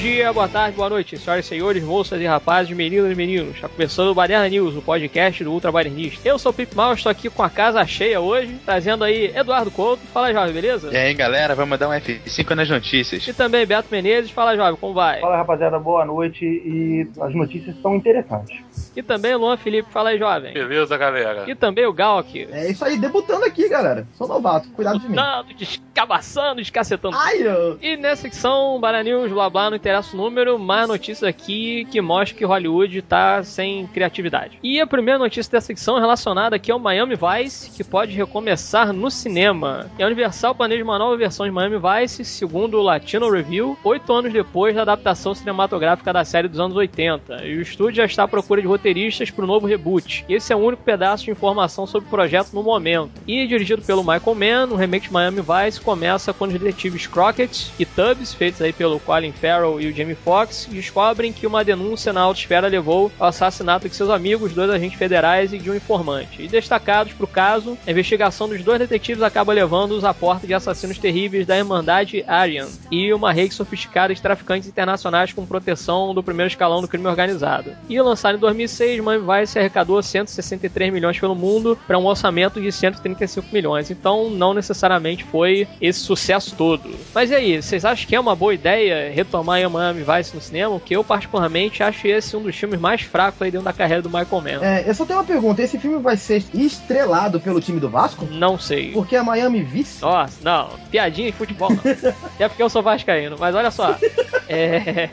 energia dia, boa tarde, boa noite, senhoras e senhores, moças e rapazes, meninas e meninos. Está começando o Baderna News, o podcast do Ultra Badernista. Eu sou o Pip Mal, estou aqui com a casa cheia hoje, trazendo aí Eduardo Couto. Fala, jovem, beleza? E aí, galera, vamos dar um F5 nas notícias. E também Beto Menezes. Fala, jovem, como vai? Fala, rapaziada, boa noite e as notícias são interessantes. E também Luan Felipe. Fala aí, jovem. Beleza, galera. E também o Gal aqui. É isso aí, debutando aqui, galera. Sou novato, cuidado de mim. Dando, descabaçando, descacetando. Ai, eu... E nessa secção, Bara News, blá blá, não interessa o número, mas notícias aqui que mostram que Hollywood tá sem criatividade. E a primeira notícia dessa é relacionada aqui ao Miami Vice, que pode recomeçar no cinema. E a Universal planeja uma nova versão de Miami Vice, segundo o Latino Review, oito anos depois da adaptação cinematográfica da série dos anos 80. E o estúdio já está à procura de roteiristas para o novo reboot. Esse é o único pedaço de informação sobre o projeto no momento. E dirigido pelo Michael Mann, o remake de Miami Vice começa quando os detetives Crockett e Tubbs, feitos aí pelo Colin Farrell e o Jamie Foxx, descobrem que uma denúncia na autoesfera levou ao assassinato de seus amigos, dois agentes federais e de um informante. E destacados para o caso, a investigação dos dois detetives acaba levando-os à porta de assassinos terríveis da Irmandade Aryan e uma rede sofisticada de traficantes internacionais com proteção do primeiro escalão do crime organizado. E lançado em 2006, Miami Vice arrecadou 163 milhões pelo mundo para um orçamento de 135 milhões. Então, não necessariamente foi esse sucesso todo. Mas e aí, vocês acham que é uma boa ideia retomar Miami Vice no cinema? Porque eu, particularmente, acho esse um dos filmes mais fracos aí dentro da carreira do Michael Mann. É, eu só tenho uma pergunta: esse filme vai ser estrelado pelo time do Vasco? Não sei. Porque é Miami Vice? Nossa, não. Piadinha em futebol, não. é porque eu sou vascaíno. Mas olha só. É...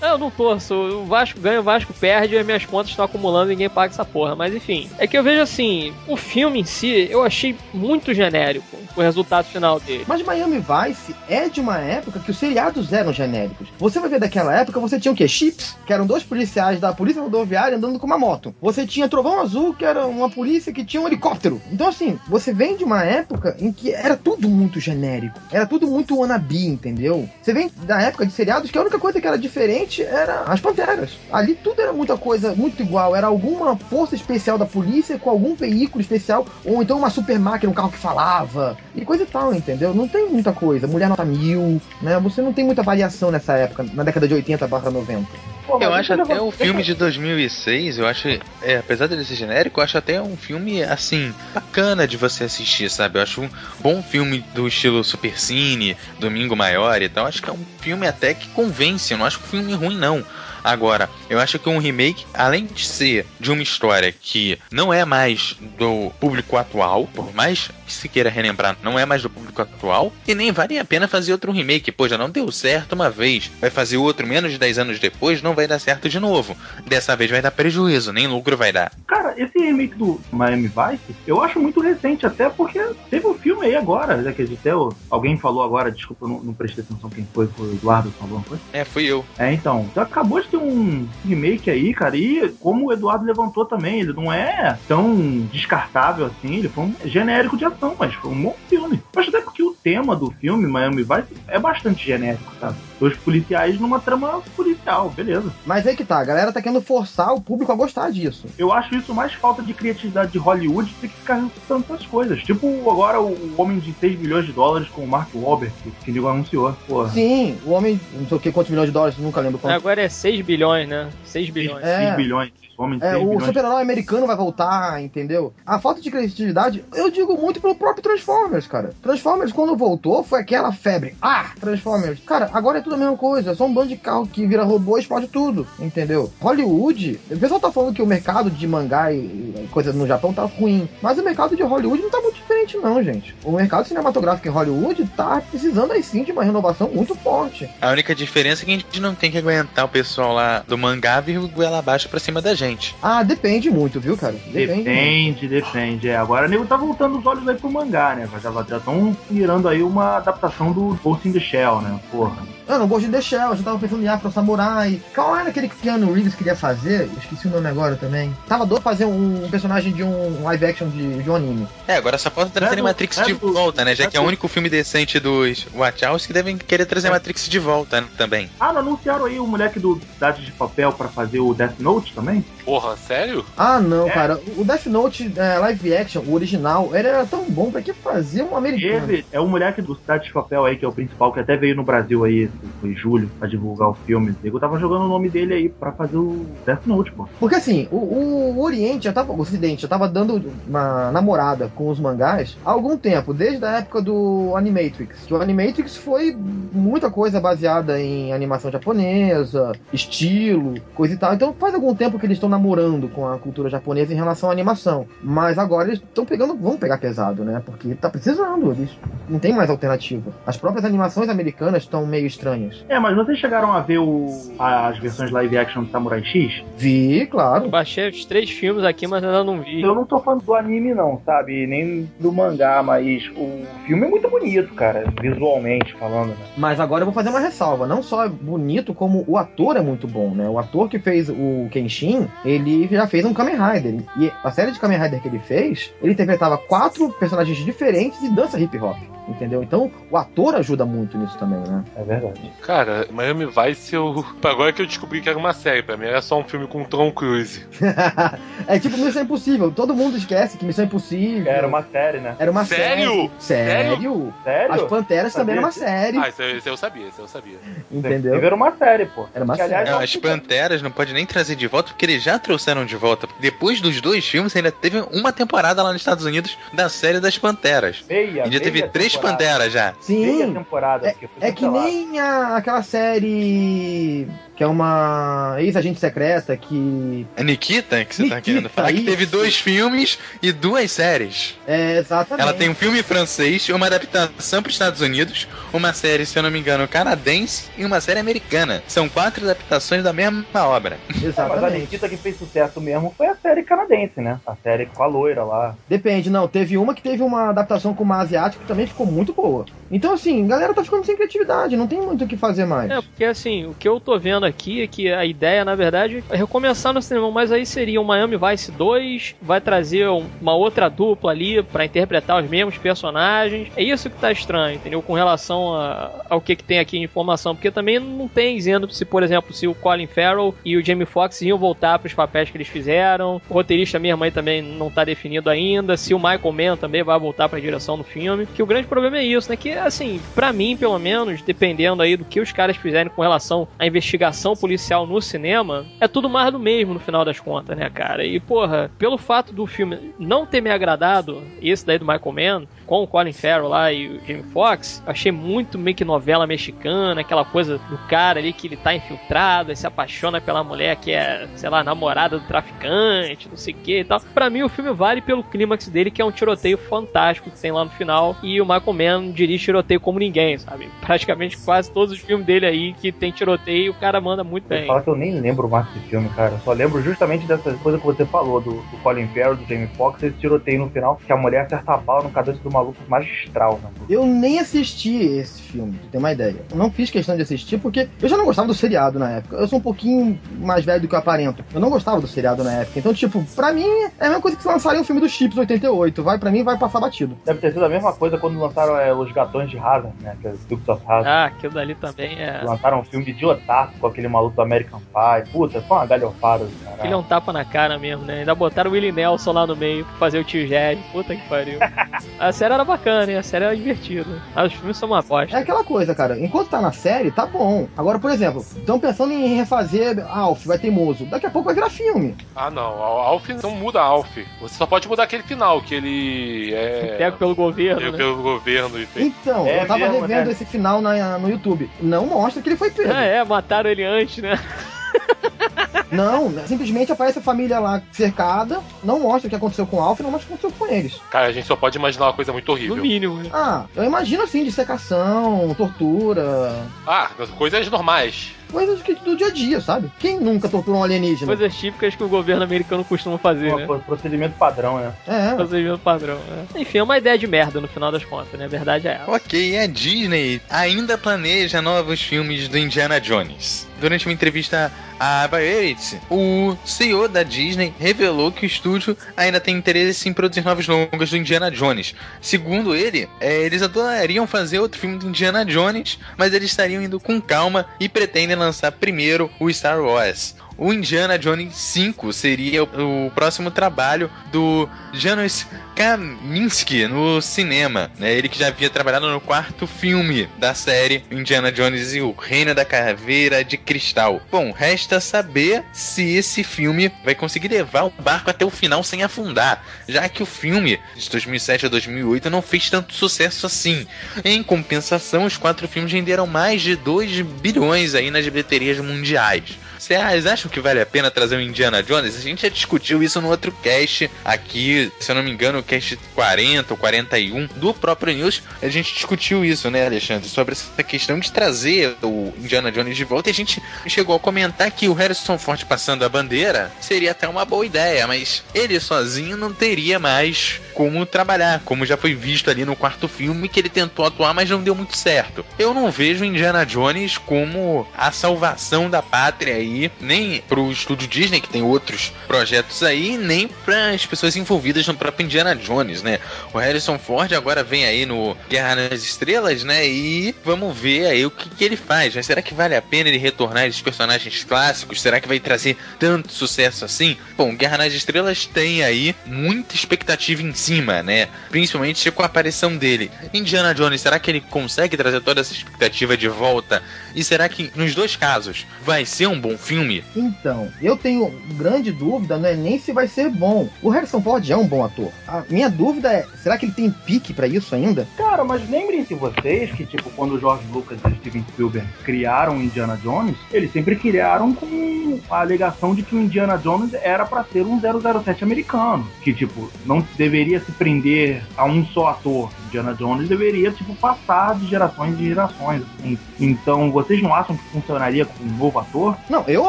Eu não torço. O Vasco ganha, o Vasco perde e as minhas contas estão acumulando e ninguém paga essa porra. Mas enfim. É que eu vejo assim, o filme em si eu achei muito genérico o resultado final dele. Mas Miami Vice é de uma época que os seriados eram genéricos. Você vai ver daquela época, você tinha o quê? Chips, que eram dois policiais da polícia rodoviária andando com uma moto. Você tinha Trovão Azul, que era uma polícia que tinha um helicóptero. Então assim, você vem de uma época em que era tudo muito genérico. Era tudo muito wannabe, entendeu? Você vem da época de seriados que a única coisa que era diferente era as panteras. Ali tudo era muita coisa muito igual. Era alguma força especial da polícia com algum veículo especial, ou então uma super máquina, um carro que falava e coisa e tal, entendeu? Não tem muita coisa. Mulher nota mil, né? Você não tem muita variação nessa época, na década de 80 barra 90. Pô, eu acho até o filme de 2006, eu acho, é, apesar dele ser genérico, eu acho até um filme, assim, bacana de você assistir, sabe? Eu acho um bom filme do estilo Super Cine, Domingo Maior e tal. Acho que é um filme até que convence, eu não acho um filme ruim, não. Agora, eu acho que um remake, além de ser de uma história que não é mais do público atual, por mais que se queira relembrar, não é mais do público atual, e nem vale a pena fazer outro remake. Pô, já não deu certo uma vez, vai fazer outro menos de 10 anos depois, não vai dar certo de novo. Dessa vez vai dar prejuízo, nem lucro vai dar. Cara, esse remake do Miami Vice, eu acho muito recente, até porque teve um filme aí agora, já que até alguém falou agora, desculpa, não, não prestei atenção quem foi, foi o Eduardo falou, foi? É, fui eu. É, então, então acabou de ter um remake aí, cara, e como o Eduardo levantou também, ele não é tão descartável assim, ele foi um genérico de ação, mas foi um bom filme. Acho até porque o tema do filme, Miami Vice, é bastante genérico, sabe? Dois policiais numa trama policial, beleza. Mas aí que tá, a galera tá querendo forçar o público a gostar disso. Eu acho isso mais falta de criatividade de Hollywood do que ficar essas coisas. Tipo agora o Homem de 6 bilhões de dólares com o Mark Wahlberg, que o Nigo anunciou. Porra. Sim, o Homem, não sei o que, quantos milhões de dólares, nunca lembro quanto. Agora é 6 bilhões, né? 6 bilhões. 6 é. bilhões. Homem de É, 6 o bilhões. super-herói americano vai voltar, entendeu? A falta de criatividade, eu digo muito pelo próprio Transformers, cara. Transformers, quando voltou, foi aquela febre. Ah, Transformers. Cara, agora é tudo a mesma coisa. É só um bando de carro que vira robô e explode tudo, entendeu? Hollywood, o pessoal tá falando que o mercado de mangá e e coisa no Japão tá ruim. Mas o mercado de Hollywood não tá muito diferente, não, gente. O mercado cinematográfico em Hollywood tá precisando aí sim de uma renovação muito forte. A única diferença é que a gente não tem que aguentar o pessoal lá do mangá vir goela abaixo pra cima da gente. Ah, depende muito, viu, cara? Depende. Depende, depende. É, agora o nego tá voltando os olhos aí pro mangá, né? Já já estão mirando aí uma adaptação do Ghost in the Shell, né? Porra. Eu não gosto de The Shell, eu já tava pensando em Afro Samurai. Qual era aquele que o Keanu Reeves queria fazer? Eu esqueci o nome agora também. Tava doido fazer um personagem de um live action de, de um anime. É, agora só falta trazerem É do- Matrix é de do- volta, né? Já é que é o único filme decente dos Wachowski que devem querer trazer Matrix de volta né, também. Ah, não anunciaram aí o moleque do Cidade de Papel pra fazer o Death Note também? Porra, sério? Ah, não, É. cara. O Death Note é, live action, o original, ele era tão bom pra que fazer um americano? Esse é o moleque do Cidade de Papel aí, que é o principal, que até veio no Brasil aí, foi em julho, pra divulgar o filme. Eu tava jogando o nome dele aí pra fazer o Death Note, pô. Porque assim, o, o- Oriente já tava. O Ocidente já tava dando uma namorada com os mangás há algum tempo, desde a época do Animatrix. Que o Animatrix foi muita coisa baseada em animação japonesa, estilo, coisa e tal. Então faz algum tempo que eles estão namorando com a cultura japonesa em relação à animação. Mas agora eles estão pegando. vão pegar pesado, né? Porque tá precisando, eles não tem mais alternativa. As próprias animações americanas estão meio estranhas. É, mas vocês chegaram a ver o, as versões live action do Samurai X? Vi, claro. Baixei os três filmes aqui, mas ainda não vi. Eu não tô falando do anime, não, sabe? Nem do mangá, mas o filme é muito bonito, cara, visualmente falando, né? Mas agora eu vou fazer uma ressalva. Não só é bonito, como o ator é muito bom, né? O ator que fez o Kenshin, ele já fez um Kamen Rider. E a série de Kamen Rider que ele fez, ele interpretava quatro personagens diferentes e dança hip hop. Entendeu? Então o ator ajuda muito nisso também, né? É verdade. Cara, Miami Vice, eu. Agora que eu descobri que era uma série, pra mim era só um filme com Tom Cruise. é tipo Missão Impossível. Todo mundo esquece que Missão Impossível Era uma série, né? era uma Sério? série. Sério? Sério? As Panteras também era uma série. Ah, isso, isso eu sabia, isso eu sabia. entendeu? Era uma série, pô. Era uma Que, aliás, série. Não, as Panteras não pode nem trazer de volta, porque eles já trouxeram de volta. Depois dos dois filmes, ainda teve uma temporada lá nos Estados Unidos da série das Panteras. Meia, já teve meia três temporada. Panteras já. Meia Sim. temporada. porque foi É que nem a- aquela série que é uma ex-agente secreta que. A Nikita, que você tá Nikita, querendo falar, que teve isso. dois filmes e duas séries. É, exatamente. Ela tem um filme francês, uma adaptação para os Estados Unidos, uma série, se eu não me engano, canadense e uma série americana. São quatro adaptações da mesma obra. É, mas a Exatamente. Nikita que fez sucesso mesmo foi a série canadense, né? A série com a loira lá. Depende, não. Teve uma que teve uma adaptação com uma asiática que também ficou muito boa. Então, assim, a galera tá ficando sem criatividade, não tem muito o que fazer mais. É, porque assim, o que eu tô vendo aqui é que a ideia, na verdade, é recomeçar no cinema, mas aí seria o Miami Vice 2, vai trazer um- uma outra dupla ali pra interpretar os mesmos personagens. É isso que tá estranho, entendeu? Com relação a- ao que, que tem aqui de informação, porque também não tem dizendo se, por exemplo, se o Colin Farrell e o Jamie Foxx iam voltar pros papéis que eles fizeram. O roteirista mesmo aí também não tá definido ainda, se o Michael Mann também vai voltar pra direção do filme. Que o grande problema é isso, né? Que, assim, pra mim, pelo menos, dependendo aí do que os caras fizerem com relação à investigação policial no cinema, é tudo mais do mesmo no final das contas, né, cara? E, porra, pelo fato do filme não ter me agradado, esse daí do Michael Mann, com o Colin Farrell lá e o Jamie Foxx, achei muito meio que novela mexicana, aquela coisa do cara ali que ele tá infiltrado, e se apaixona pela mulher que é, sei lá, namorada do traficante, não sei o que e tal. Pra mim, o filme vale pelo clímax dele, que é um tiroteio fantástico que tem lá no final, e o Michael Mann dirige tiroteio como ninguém, sabe? Praticamente quase todos os filmes dele aí que tem tiroteio, o cara manda muito Eu bem. que eu nem lembro mais desse filme, cara. Eu só lembro justamente dessa coisa que você falou, do, do Colin Farrell, do Jamie Foxx, esse tiroteio no final, que a mulher acerta a bala no cabeça do maluco magistral, né? Eu nem assisti esse filme, pra ter uma ideia. Eu não fiz questão de assistir porque eu já não gostava do seriado na época. Eu sou um pouquinho mais velho do que eu aparento. Eu não gostava do seriado na época. Então, tipo, pra mim é a mesma coisa que se lançarem um filme do Chips 88. Vai, pra mim, vai passar batido. Deve ter sido a mesma coisa quando lançaram é, Os Gatões de Hazard, né? Que é Dukes of Hazard. Ah, aquilo dali também é. Lançaram um filme de idiotaço com aquele maluco do American Pie. Puta, foi uma galhofada do caralho. Ele é um tapa na cara mesmo, né? Ainda botaram o Willie Nelson lá no meio pra fazer o tio Jed. Puta que pariu. A série era bacana, hein? A série era divertida. Mas os filmes são uma É bosta. aquela coisa, cara. Enquanto tá na série, tá bom. Agora, por exemplo, estão pensando em refazer Alf, vai teimoso. Daqui a pouco vai virar filme. Ah, não. A Alf não muda a Alf. Você só pode mudar aquele final, que ele é. Pego pelo governo, pego né? pelo governo e fez. Então, É eu tava mesmo, revendo né? esse final na, no YouTube. Não mostra que ele foi pego. Ah, é, mataram ele antes, né? Não, simplesmente aparece a família lá cercada, não mostra o que aconteceu com o Alf, não mostra o que aconteceu com eles. Cara, a gente só pode imaginar uma coisa muito No horrível. mínimo. né? Ah, eu imagino assim, dissecação, tortura, Ah, coisas normais. coisas que- do dia a dia, sabe? Quem nunca torturou um alienígena? Coisas típicas que o governo americano costuma fazer, né? Um procedimento padrão, né? É, Procedimento padrão. né? Enfim, é uma ideia de merda no final das contas, né? A verdade é essa. Ok, a Disney ainda planeja novos filmes do Indiana Jones. Durante uma entrevista à Variety, o CEO da Disney revelou que o estúdio ainda tem interesse em produzir novos longas do Indiana Jones. Segundo ele, eh, eles adorariam fazer outro filme do Indiana Jones, mas eles estariam indo com calma e pretendem lançar primeiro o Star Wars. O Indiana Jones 5 seria o, próximo trabalho do Janusz Kaminski no cinema, né? Ele que já havia trabalhado no quarto filme da série Indiana Jones e o Reino da Caveira de Cristal. Bom, resta saber se esse filme vai conseguir levar o barco até o final sem afundar, já que o filme de 2007 a 2008 não fez tanto sucesso assim. Em compensação, os quatro filmes renderam mais de 2 bilhões aí nas bilheterias mundiais. Vocês acham que vale a pena trazer o Indiana Jones? A gente já discutiu isso no outro cast aqui, se eu não me engano, o cast 40 ou 41 do próprio News. A gente discutiu isso, né, Alexandre? Sobre essa questão de trazer o Indiana Jones de volta. E a gente chegou a comentar que o Harrison Ford passando a bandeira seria até uma boa ideia, mas ele sozinho não teria mais como trabalhar, como já foi visto ali no quarto filme, que ele tentou atuar, mas não deu muito certo. Eu não vejo Indiana Jones como a salvação da pátria aí, nem pro estúdio Disney, que tem outros projetos aí, nem para as pessoas envolvidas no próprio Indiana Jones, né? O Harrison Ford agora vem aí no Guerra nas Estrelas, né? E vamos ver aí o que, que ele faz. Mas será que vale a pena ele retornar esses personagens clássicos? Será que vai trazer tanto sucesso assim? Bom, Guerra nas Estrelas tem aí muita expectativa em cima, né? Principalmente com a aparição dele. Indiana Jones, será que ele consegue trazer toda essa expectativa de volta? E será que nos dois casos vai ser um bom filme? Então, eu tenho grande dúvida, não é nem se vai ser bom. O Harrison Ford é um bom ator. A minha dúvida é, será que ele tem pique pra isso ainda? Cara, mas lembrem-se vocês que, tipo, quando o George Lucas e o Steven Spielberg criaram o Indiana Jones, eles sempre criaram com a alegação de que o Indiana Jones era pra ser um 007 americano. Que, tipo, não deveria se prender a um só ator. Indiana Jones deveria, tipo, passar de gerações em gerações, assim. Então, vocês não acham que funcionaria com um novo ator? Não, eu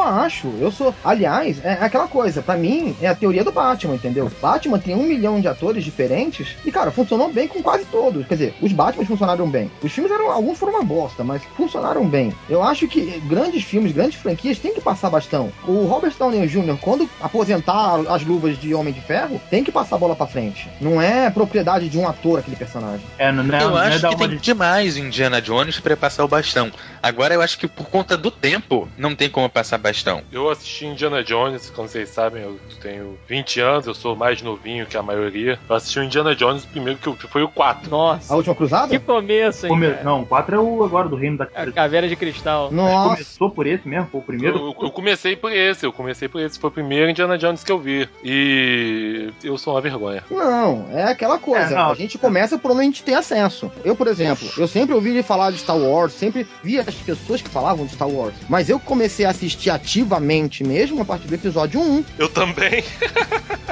acho. Eu sou. Aliás, é aquela coisa. Pra mim, é a teoria do Batman, entendeu? Batman tem um milhão de atores diferentes e, cara, funcionou bem com quase todos. Quer dizer, os Batman funcionaram bem. Os filmes eram. Alguns foram uma bosta, mas funcionaram bem. Eu acho que grandes filmes, grandes franquias têm que passar bastão. O Robert Downey Jr., quando aposentar as luvas de Homem de Ferro, tem que passar a bola pra frente. Não é propriedade de um ator aquele personagem. É, não, não é, eu não é acho dar que tem de- demais Indiana Jones pra passar o bastão. Agora eu acho que por conta do tempo, não tem como passar bastão. Eu assisti Indiana Jones, como vocês sabem, eu tenho 20 anos, eu sou mais novinho que a maioria. Eu assisti o Indiana Jones primeiro que eu- que foi o 4. Nossa, A última cruzada? que começo, hein? Come-? Não, o 4 é o agora do Reino da A caveira de cristal. Nossa. Começou por esse mesmo? Foi o primeiro? Eu, eu comecei por esse, eu comecei por esse, foi o primeiro Indiana Jones que eu vi. E eu sou uma vergonha. Não, é aquela coisa. É. A gente começa por a gente tem acesso. Eu, por exemplo, eu sempre ouvi ele falar de Star Wars, sempre via as pessoas que falavam de Star Wars. Mas eu comecei a assistir ativamente mesmo a partir do episódio 1. Eu também.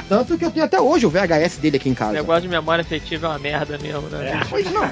Tanto que eu tenho até hoje o VHS dele aqui em O casa. negócio de memória afetiva é uma merda mesmo, né? Pois não.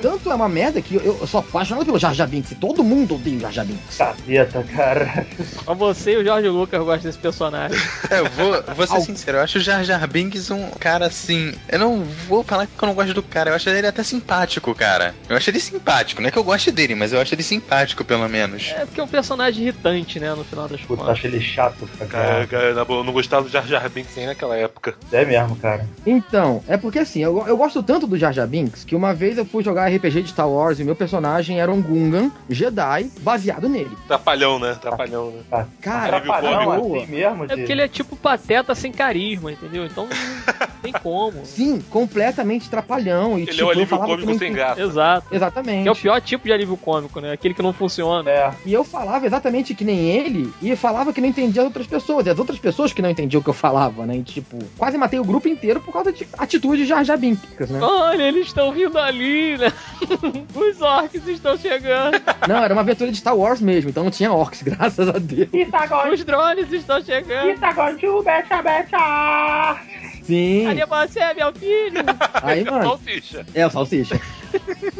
Tanto é uma merda que eu, eu sou apaixonado pelo Jar Jar Binks. e Todo mundo odeia o Jar Jar Binks. Caceta, cara. Só você e o Jorge Lucas gostam desse personagem. É, eu vou, vou ser Al- sincero, eu acho o Jar Jar Binks um cara assim. Eu não vou falar que eu não gosto do cara, eu acho ele até simpático, cara. Eu acho ele simpático, não é que eu goste dele, mas eu acho ele simpático, pelo menos. É porque é um personagem irritante, né? No final das contas. acho ele chato, Cara, cara. cara, na boa, eu não gostava do Jar Jar Binks nem naquela época. É mesmo, cara. Então, é porque assim, eu, eu gosto tanto do Jar Jar Binks que uma vez eu fui jogar RPG de Star Wars e meu personagem era um Gungan Jedi baseado nele. Trapalhão, né? Trapalhão, né? Cara, Nível Trapalhão boa. assim mesmo, É de... porque ele é tipo pateta sem carisma, entendeu? Então não tem como. Sim, completamente trapalhão. E, Ele tipo, é o eu alívio cômico sem graça. Exato. Exatamente. Que é o pior tipo de alívio cômico, né? Aquele que não funciona. É, E eu falava exatamente que nem ele e falava que não entendia as outras pessoas. E as outras pessoas que não entendiam o que eu falava, né? E, tipo, quase matei o grupo inteiro por causa de atitudes Jar Jar Binks, né? Olha, eles estão vindo ali, né? Os orcs estão chegando. Não, era uma aventura de Star Wars mesmo, então não tinha orcs, graças a Deus. Os drones estão chegando. Sim. Cadê você, meu filho? Aí, mano, Salsicha. é o Salsicha.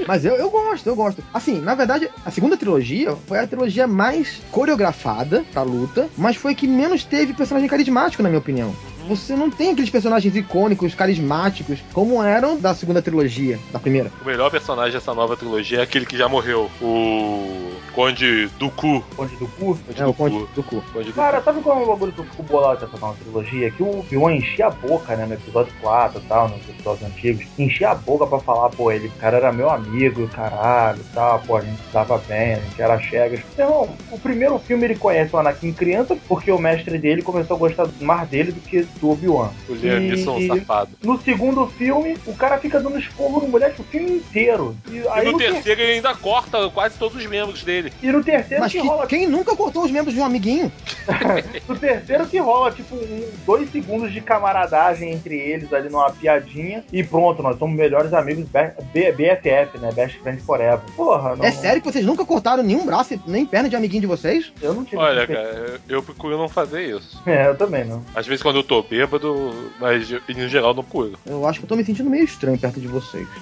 Mas eu, eu gosto, eu gosto. Assim, na verdade, a segunda trilogia foi a trilogia mais coreografada pra luta, mas foi a que menos teve personagem carismático, na minha opinião. Você não tem aqueles personagens icônicos, carismáticos, como eram da segunda trilogia, da primeira. O melhor personagem dessa nova trilogia é aquele que já morreu, o Conde Dooku. Conde do cu. É o Conde do Cu. Conde Dooku. Cara, sabe qual é o bagulho que eu fico bolado dessa nova trilogia? Que o Obi-Wan enchia a boca, né, no episódio 4 e tal, nos episódios antigos. Enchia a boca pra falar, pô, ele, o cara era meu amigo, caralho, e tal, pô, a gente se dava bem, a gente era chegas. Então, o primeiro filme ele conhece o Anakin criança, porque o mestre dele começou a gostar mais dele do que do Obi-Wan. O Liam Neeson E- safado. No segundo filme, o cara fica dando esporro no moleque o filme inteiro. E, aí E no ter- terceiro ele ainda corta quase todos os membros dele. e no terceiro Mas que que- rola quem nunca cortou os membros de um amiguinho? No terceiro que rola, tipo, um, dois segundos de camaradagem entre eles ali numa piadinha e pronto, nós somos melhores amigos B- B- BFF, né? Best Friend Forever. Porra, não. É sério que vocês nunca cortaram nenhum braço, nem perna de amiguinho de vocês? Eu não tive. Olha, cara, eu- eu procuro não fazer isso. É, eu também não. Às vezes quando eu tô bêbado, mas no geral não procuro. Eu acho que eu tô me sentindo meio estranho perto de vocês.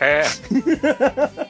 É.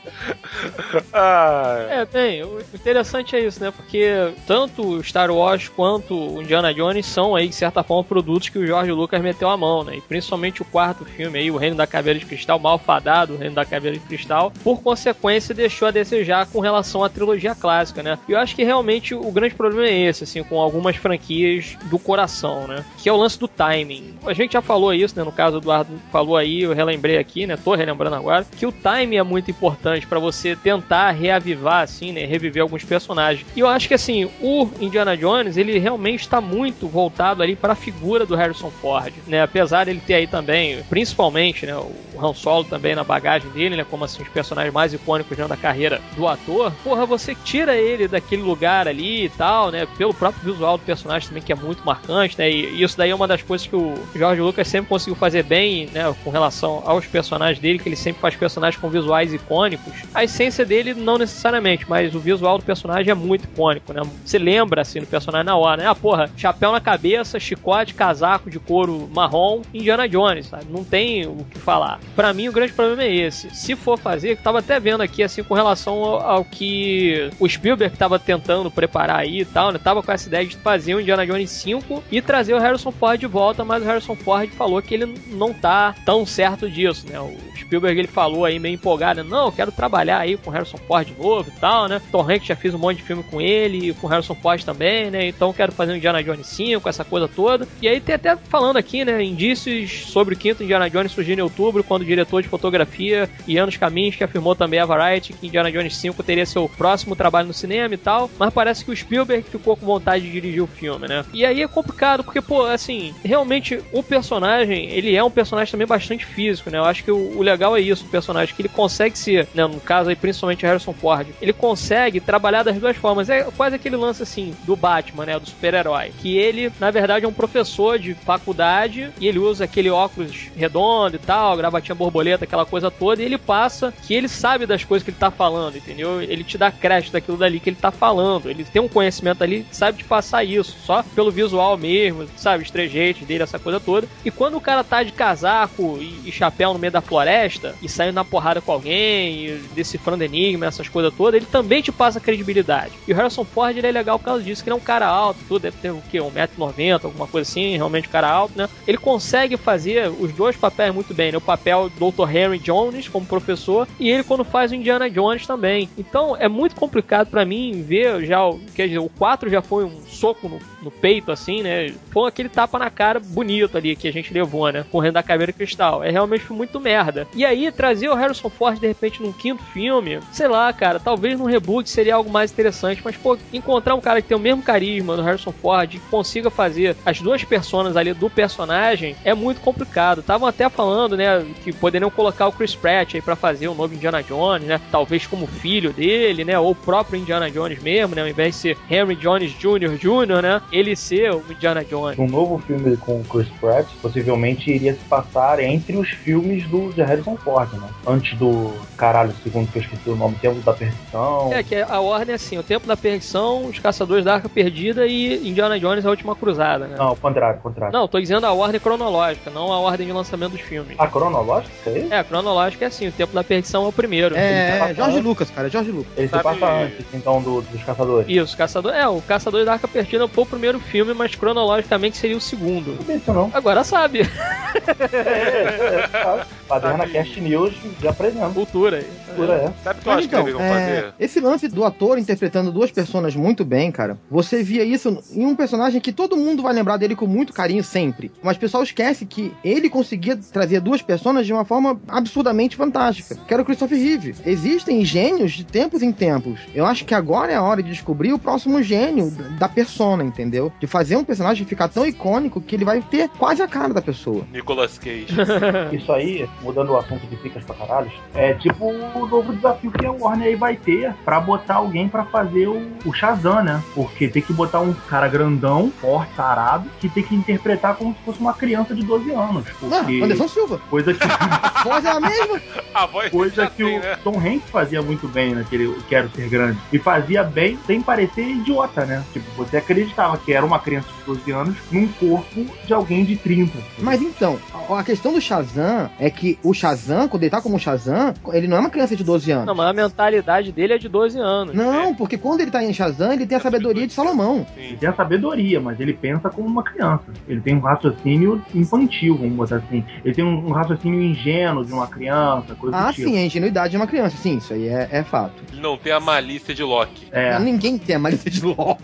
ah, É, bem, o interessante é isso, né? Porque tanto o Star Wars quanto o Indiana Jones são aí, de certa forma, produtos que o George Lucas meteu a mão, né? E principalmente o quarto filme aí, O Reino da Caveira de Cristal, Malfadado, O Reino da Caveira de Cristal, por consequência deixou a desejar com relação à trilogia clássica, né? E eu acho que realmente o grande problema é esse, assim, com algumas franquias do coração, né? Que é o lance do timing. A gente já falou isso, né? No caso, o Eduardo falou aí, eu relembrei aqui, né? Tô relembrando agora, que o timing é muito importante pra você tentar reavivar, assim, né? Reviver alguns personagens. E eu acho que, assim, o Indiana Jones, ele realmente está muito voltado ali para a figura do Harrison Ford, né? Apesar dele ter aí também, principalmente, né? O Han Solo também na bagagem dele, né? Como, assim, os personagens mais icônicos dentro da carreira do ator. Porra, você tira ele daquele lugar ali e tal, né? Pelo próprio visual do personagem também, que é muito marcante, né? E isso daí é uma das coisas que o George Lucas sempre conseguiu fazer bem, né? Com relação aos personagens dele, que ele sempre faz personagens com visuais icônicos. A essência dele, não necessariamente, mas o visual do personagem é muito icônico, né? Você lembra, assim, do personagem na hora, né? Ah, porra, chapéu na cabeça, chicote, casaco de couro marrom, Indiana Jones, sabe? Não tem o que falar. Pra mim, o grande problema é esse. Se for fazer, eu tava até vendo aqui, assim, com relação ao, ao que o Spielberg tava tentando preparar aí e tal, né? Tava com essa ideia de fazer o Indiana Jones 5 e trazer o Harrison Ford de volta, mas o Harrison Ford falou que ele não tá tão certo disso, né? O Spielberg ele falou aí meio empolgado, não, eu quero trabalhar aí com o Harrison Ford de novo e tal, né? Tom Hanks já fez um monte de filme com ele e com o Harrison Ford também, né? Então quero fazer um Indiana Jones 5, essa coisa toda. E aí tem até falando aqui, né, indícios sobre o quinto Indiana Jones surgindo em outubro, quando o diretor de fotografia Ianos Caminhos, que afirmou também a Variety que Indiana Jones 5 teria seu próximo trabalho no cinema e tal, mas parece que o Spielberg ficou com vontade de dirigir o filme, né? E aí é complicado, porque, pô, assim, realmente o personagem, ele é um personagem também bastante físico, né? Eu acho que o, o legal é isso, o personagem, que ele consegue ser, né, no caso aí, principalmente Harrison Ford, ele consegue trabalhar das duas formas. É quase aquele lance, assim, do Batman, né, do super-herói, que ele, na verdade, é um professor de faculdade e ele usa aquele óculos redondo e tal, gravatinha borboleta, aquela coisa toda, e ele passa que ele sabe das coisas que ele tá falando, entendeu? Ele te dá crédito daquilo dali que ele tá falando. Ele tem um conhecimento ali, sabe de passar isso, só pelo visual mesmo, sabe? Os trejeitos dele, essa coisa toda. E quando o cara tá de casaco e, e chapéu no meio da floresta e saindo na porrada com alguém, decifrando enigma, essas coisas todas, ele também te passa credibilidade. E o Harrison Ford ele é legal por causa disso, que ele é um cara alto, tudo, deve ter o quê? 1,90m, alguma coisa assim, realmente um cara alto, né? Ele consegue fazer os dois papéis muito bem, né? O papel do Dr. Henry Jones como professor e ele quando faz o Indiana Jones também. Então é muito complicado pra mim ver já, o- quer dizer, o 4 já foi um soco no, no peito assim, né? Foi aquele tapa na cara bonito ali que a gente levou, né? Correndo da caveira cristal. É realmente muito merda. E aí trazer o Harrison Ford de repente num quinto filme, sei lá, cara, talvez num reboot seria algo mais interessante, mas pô, encontrar um cara que tem o mesmo carisma do Harrison Ford, que consiga fazer as duas personas ali do personagem, é muito complicado. Estavam até falando, né, que poderiam colocar o Chris Pratt aí pra fazer o novo Indiana Jones, né? Talvez como filho dele, né? Ou o próprio Indiana Jones mesmo, né? Ao invés de ser Henry Jones Jr. Jr., né? Ele ser o Indiana Jones. Um novo filme com o Chris Pratt possivelmente iria se passar entre os filmes do de Harrison Ford, né? Antes do caralho, segundo que eu esqueci o nome, Tempo da Perdição. É, que a ordem é assim: o tempo da perdição, os caçadores da arca perdida e Indiana Jones a última cruzada, né? Não, ao contrário, ao contrário. Não, tô dizendo a ordem cronológica, não a ordem de lançamento dos filmes. A cronológica, é isso? É, a cronológica é assim: o tempo da perdição é o primeiro. É, é Jorge. Lucas, cara, é Jorge Lucas. Ele Sabe- se passa antes, então, do- dos caçadores. Isso, caçador. É, o caçador da arca perdida foi o primeiro primeiro filme, mas cronologicamente seria o segundo. Não disso não. Agora sabe. É, é, Baderna Cast News de apresenta. Cultura aí. Cultura, é. Sabe o que eu acho que então, eles vão é, fazer? esse lance do ator interpretando duas personas muito bem, cara, você via isso em um personagem que todo mundo vai lembrar dele com muito carinho sempre. Mas o pessoal esquece que ele conseguia trazer duas personas de uma forma absurdamente fantástica, que era o Christopher Reeve. Existem gênios de tempos em tempos. Eu acho que agora é a hora de descobrir o próximo gênio da persona, entendeu? De fazer um personagem ficar tão icônico que ele vai ter quase a cara da pessoa. Nicolas Cage. Isso aí, mudando o assunto de picas pra caralho, é tipo o novo desafio que a Warner aí vai ter pra botar alguém pra fazer o, o Shazam, né? Porque tem que botar um cara grandão, forte, tarado, que tem que interpretar como se fosse uma criança de 12 anos. Ah, Porque Anderson Silva. coisa que, A voz é a mesma. A voz coisa que tem, o né? Tom Hanks fazia muito bem naquele Quero Ser Grande. E fazia bem sem parecer idiota, né? Tipo, você acreditava que era uma criança de 12 anos num corpo de alguém de 30. Mas então, a questão do Shazam é que o Shazam, quando ele tá como Shazam, ele não é uma criança de 12 anos. Não, mas a mentalidade dele é de 12 anos. Não, porque quando ele tá em Shazam, ele tem a sabedoria de Salomão. Ele Sim. tem a sabedoria, mas ele pensa como uma criança. Ele tem um raciocínio infantil, vamos botar assim. Ele tem um, raciocínio ingênuo de uma criança, coisa Ah, do tipo. sim, a ingenuidade de uma criança. Sim, isso aí é, é fato. Ele não tem a malícia de Loki. É, Ninguém tem a malícia de Loki.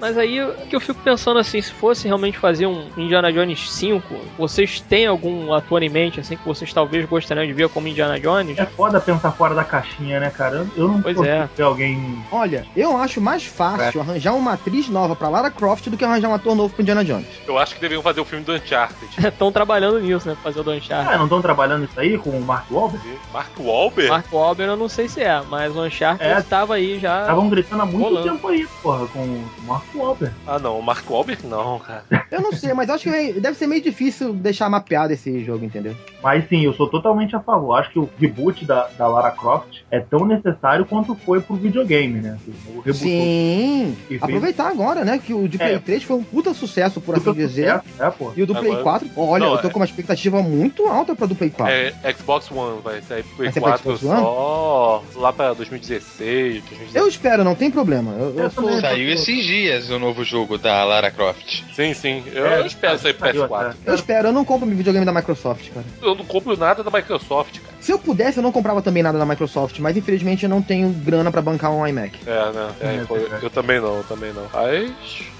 Mas aí o que eu fico pensando assim, se fosse realmente fazer um Indiana Jones 5, vocês têm algum ator em mente, assim, que vocês talvez gostariam de ver como Indiana Jones? é foda pensar fora da caixinha, né, cara? Eu- não Pois é. ver alguém. Olha, eu acho mais fácil arranjar uma atriz nova pra Lara Croft do que arranjar um ator novo pro Indiana Jones. Eu acho que deveriam fazer o filme do Uncharted. Estão trabalhando nisso, né? pra Fazer o do Uncharted. Ah, não estão trabalhando isso aí com o Mark Wahlberg? Mark Wahlberg? Mark Wahlberg eu não sei se é, mas o Uncharted É. estava aí já. Estavam gritando há muito Rolando. tempo aí, porra, com o Mark Wahlberg. Ah, não. O Mark Wahlberg não, cara. Eu não sei, mas acho que deve ser meio difícil deixar mapeado esse jogo, entendeu? Mas sim, eu sou totalmente a favor. Acho que o reboot da, da Lara Croft é tão necessário quanto foi pro videogame, né? O reboot Sim. Fez- Aproveitar agora, né? Que o de Play É. 3 foi um puta sucesso, por Puta assim dizer. sucesso, É, pô. E o do Play Agora- 4, olha, Não, eu tô é- com uma expectativa muito alta pra do Play 4. É Xbox One, vai sair pro Play Vai ser pra 4 Xbox One? só lá pra 2016, 2017. Eu espero, não tem problema. Eu, eu sou. Saiu esses dias o novo jogo da Lara Croft. Sim, sim. Eu É, espero sair pro saiu PS4. até. Eu espero, eu não compro videogame da Microsoft, cara. Eu não compro nada da Microsoft, cara. Se eu pudesse, eu não comprava também nada da Microsoft, mas infelizmente eu não tenho grana pra bancar um iMac. É, né? É, É, eu, é. eu também não, eu também não. Mas,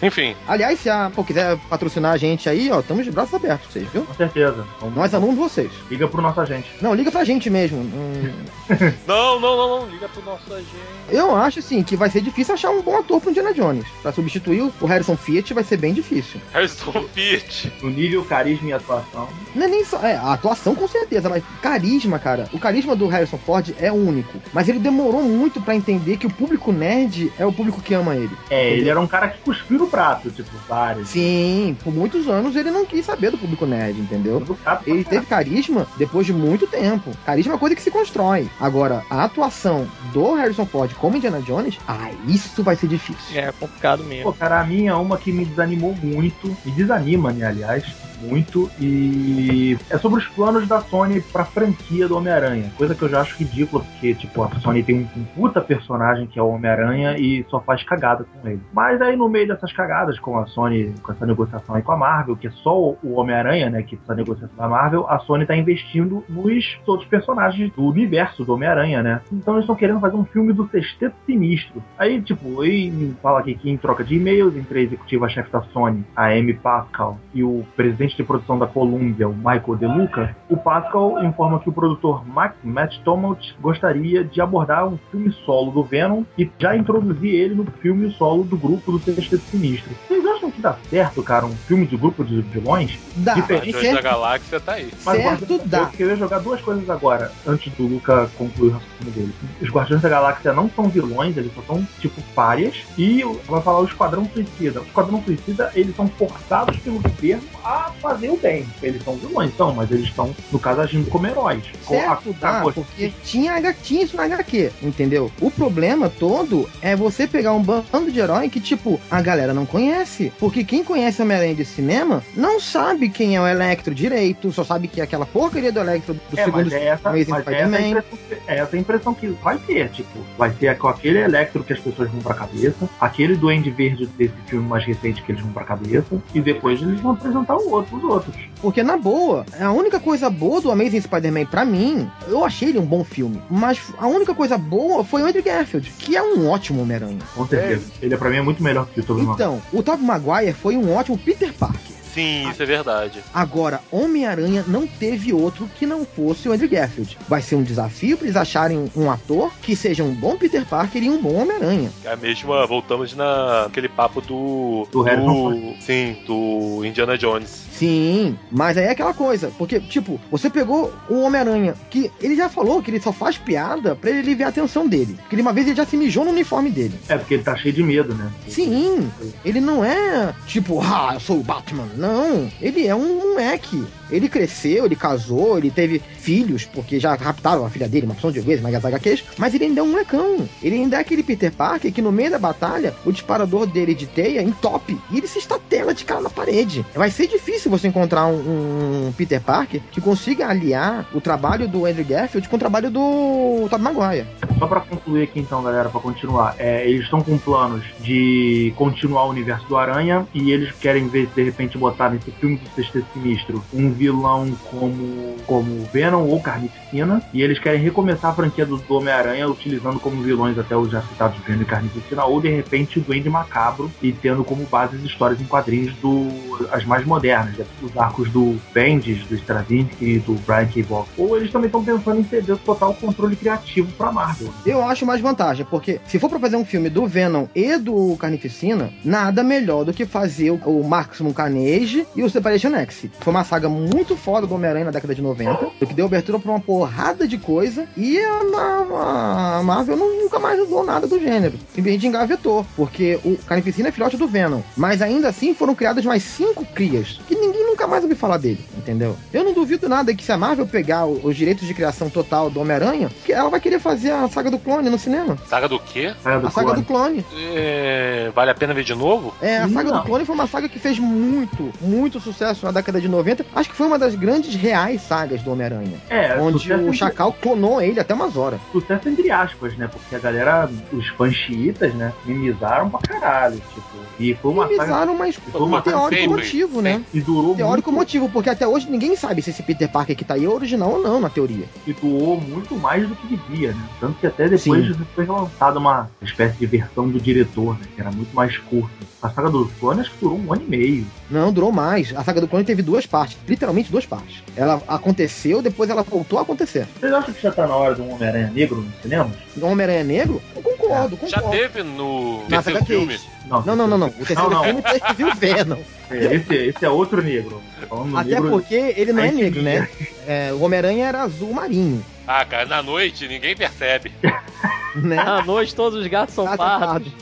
enfim. Aliás, se a pô, quiser patrocinar a gente aí, ó, estamos de braços abertos, vocês, viu? Com certeza. Vamos- Nós amamos vocês. Liga pro nosso agente. Não, liga pra gente mesmo. Hum, Não, não, não, não. Liga pro nosso agente. eu acho, assim, que vai ser difícil achar um bom ator pro Indiana Jones. Pra substituir o Harrison Fiat vai ser bem difícil. Harrison Fiat. No nível carisma e atuação. Não é nem só. É, a atuação com certeza, mas carisma, cara. O carisma do Harrison Ford é único. Mas ele demorou muito pra entender que o público nerd é o público que ama ele. É, ele era um cara que cuspiu no prato, tipo, vários. Sim, por muitos anos ele não quis saber do público nerd, entendeu? Ele teve carisma depois de muito tempo. Carisma é uma coisa que se constrói. Agora, a atuação do Harrison Ford como Indiana Jones, ah, isso vai ser difícil. É complicado mesmo. Pô, cara, a minha é uma que me desanimou muito, me desanima, né, aliás, muito, e é sobre os planos da Sony pra franquia do Homem-Aranha. Coisa que eu já acho ridícula, porque, tipo, a Sony tem um, um puta personagem que é o Homem-Aranha e só faz cagada com ele. Mas aí, no meio dessas cagadas, com a Sony, com essa negociação aí com a Marvel, que é só o Homem-Aranha, né, que essa negociação da Marvel, a Sony tá investindo nos outros personagens do universo do Homem-Aranha, né? Então eles estão querendo fazer um filme do Sexteto Sinistro. Aí, tipo, aí fala aqui que em troca de e-mails entre a executiva-chefe da Sony, a Amy Pascal, e o presidente de produção da Columbia, o Michael De Luca, o Pascal informa que o produtor Max, Matt Tomalt gostaria de abordar um filme solo do Venom e já introduzir ele no filme solo do grupo do Sexteto Sinistro. Vocês acham que dá certo, cara, um filme de grupo de vilões? Dá, Diferente Guardiões da Galáxia tá aí. Mas certo Guardiões- dá. Eu queria jogar duas coisas agora, antes do Luca concluir o raciocínio dele. Os Guardiões da Galáxia não são vilões, eles só são, tipo, párias. E vai falar o Esquadrão Suicida. O Esquadrão Suicida, eles são forçados pelo governo a fazer o bem. Eles são vilões, são, mas eles estão, no caso, agindo como heróis. Com a- Certo, a dá, porque tinha, H- tinha isso na HQ, entendeu? O problema todo é você pegar um bando de herói que, tipo, a galera não conhece. Porque quem conhece Homem-Aranha de cinema não sabe quem é o Electro direito, só sabe que é aquela porcaria do Electro do É, segundo mas é essa, Amazing mas é essa, impressão, é essa impressão que vai ter, tipo, vai ser com aquele Electro que as pessoas vão pra cabeça, aquele Duende Verde desse filme mais recente que eles vão pra cabeça, e depois eles vão apresentar o outro, os outros. Porque, na boa, a única coisa boa do Amazing Spider-Man, pra mim, eu achei ele um bom filme. Mas a única coisa boa foi o Andrew Garfield, que é um ótimo Homem-Aranha. Com certeza. Ele pra mim é muito melhor que o Tobey Maguire. Então, o Tobey Maguire foi um ótimo Peter Parker. Sim, isso é verdade. Agora, Homem-Aranha não teve outro que não fosse o Andrew Garfield. Vai ser um desafio pra eles acharem um ator que seja um bom Peter Parker e um bom Homem-Aranha. É a mesma, voltamos naquele papo do. Do Harrison Sim, do Indiana Jones. Sim, mas aí é aquela coisa, porque, tipo, você pegou o Homem-Aranha, que ele já falou que ele só faz piada pra ele aliviar a atenção dele. Porque uma vez ele já se mijou no uniforme dele. É, porque ele tá cheio de medo, né? Sim, ele não é tipo, ah, eu sou o Batman. Não, ele é um moleque. Ele cresceu, ele casou, ele teve filhos, porque já raptaram a filha dele, uma opção de vezes, mas as HQs, mas ele ainda é um molecão. Ele ainda é aquele Peter Parker que no meio da batalha, o disparador dele de teia entope e ele se estatela de cara na parede. Vai ser difícil você encontrar um, um Peter Parker que consiga aliar o trabalho do Andrew Garfield com o trabalho do Tobey Maguire. Só pra concluir aqui então, galera, pra continuar. É, eles estão com planos de continuar o universo do Aranha e eles querem ver de repente botar nesse filme do Sexteto Sinistro um vilão como, como Venom ou Carnificina. E eles querem recomeçar a franquia do, Homem-Aranha utilizando como vilões até os já citados e Carnificina, ou de repente o Duende Macabro e tendo como base as histórias em quadrinhos do as mais modernas, né? os arcos do Bendis, do Straczynski e do Brian K. Vaughan. Ou eles também estão pensando em ceder total controle criativo pra Marvel. Eu acho mais vantagem, porque se for pra fazer um filme do Venom e do Carnificina, nada melhor do que fazer o, Maximum Carnage e o Separation X. Foi uma saga muito foda do Homem-Aranha na década de 90, o que deu abertura pra uma porrada de coisa, e a, a Marvel nunca mais usou nada do gênero. Simplesmente engavetou, porque o Carnificina é filhote do Venom, mas ainda assim foram criadas mais cinco crias, que ninguém nunca mais ouviu falar dele, entendeu? Eu não duvido nada que se a Marvel pegar os direitos de criação total do Homem-Aranha, que ela vai querer fazer a saga do clone no cinema. Saga do quê? Saga do A saga Clone. do clone. É, vale a pena ver de novo? É, a saga Não. do clone foi uma saga que fez muito, muito sucesso na década de 90. Acho que foi uma das grandes reais sagas do Homem-Aranha. É, onde o entre, Chacal clonou ele até umas horas. sucesso entre aspas, né? Porque a galera, os fãs xiitas, né, mimizaram pra caralho, tipo. E foi uma saga Minimizaram, mas foi uma teórico sempre, motivo, né? que durou Teórico muito, motivo, porque até hoje ninguém sabe se esse Peter Parker que tá aí é original ou não, na teoria. que doou muito mais do que devia, né? Tanto que até depois Sim. foi lançada uma espécie de versão do diretor, né? Que era muito mais curta. A saga do clone acho que durou um ano e meio. Não, durou mais. A saga do clone teve duas partes, literalmente duas partes. Ela aconteceu, depois ela voltou a acontecer. Vocês acham que já tá na hora de um Homem-Aranha negro nos cinemas? Do Homem-Aranha Negro? Eu concordo, Já concordo. teve no Na terceiro filme. Cage. Não, não, não, não. O terceiro Não, não. filme teve o Venom. É, Esse, esse é outro negro. No Até negro, porque ele não é negro, né? É, o Homem-Aranha era azul marinho, Ah, cara, na noite ninguém percebe. né? À noite todos os gatos são pardos.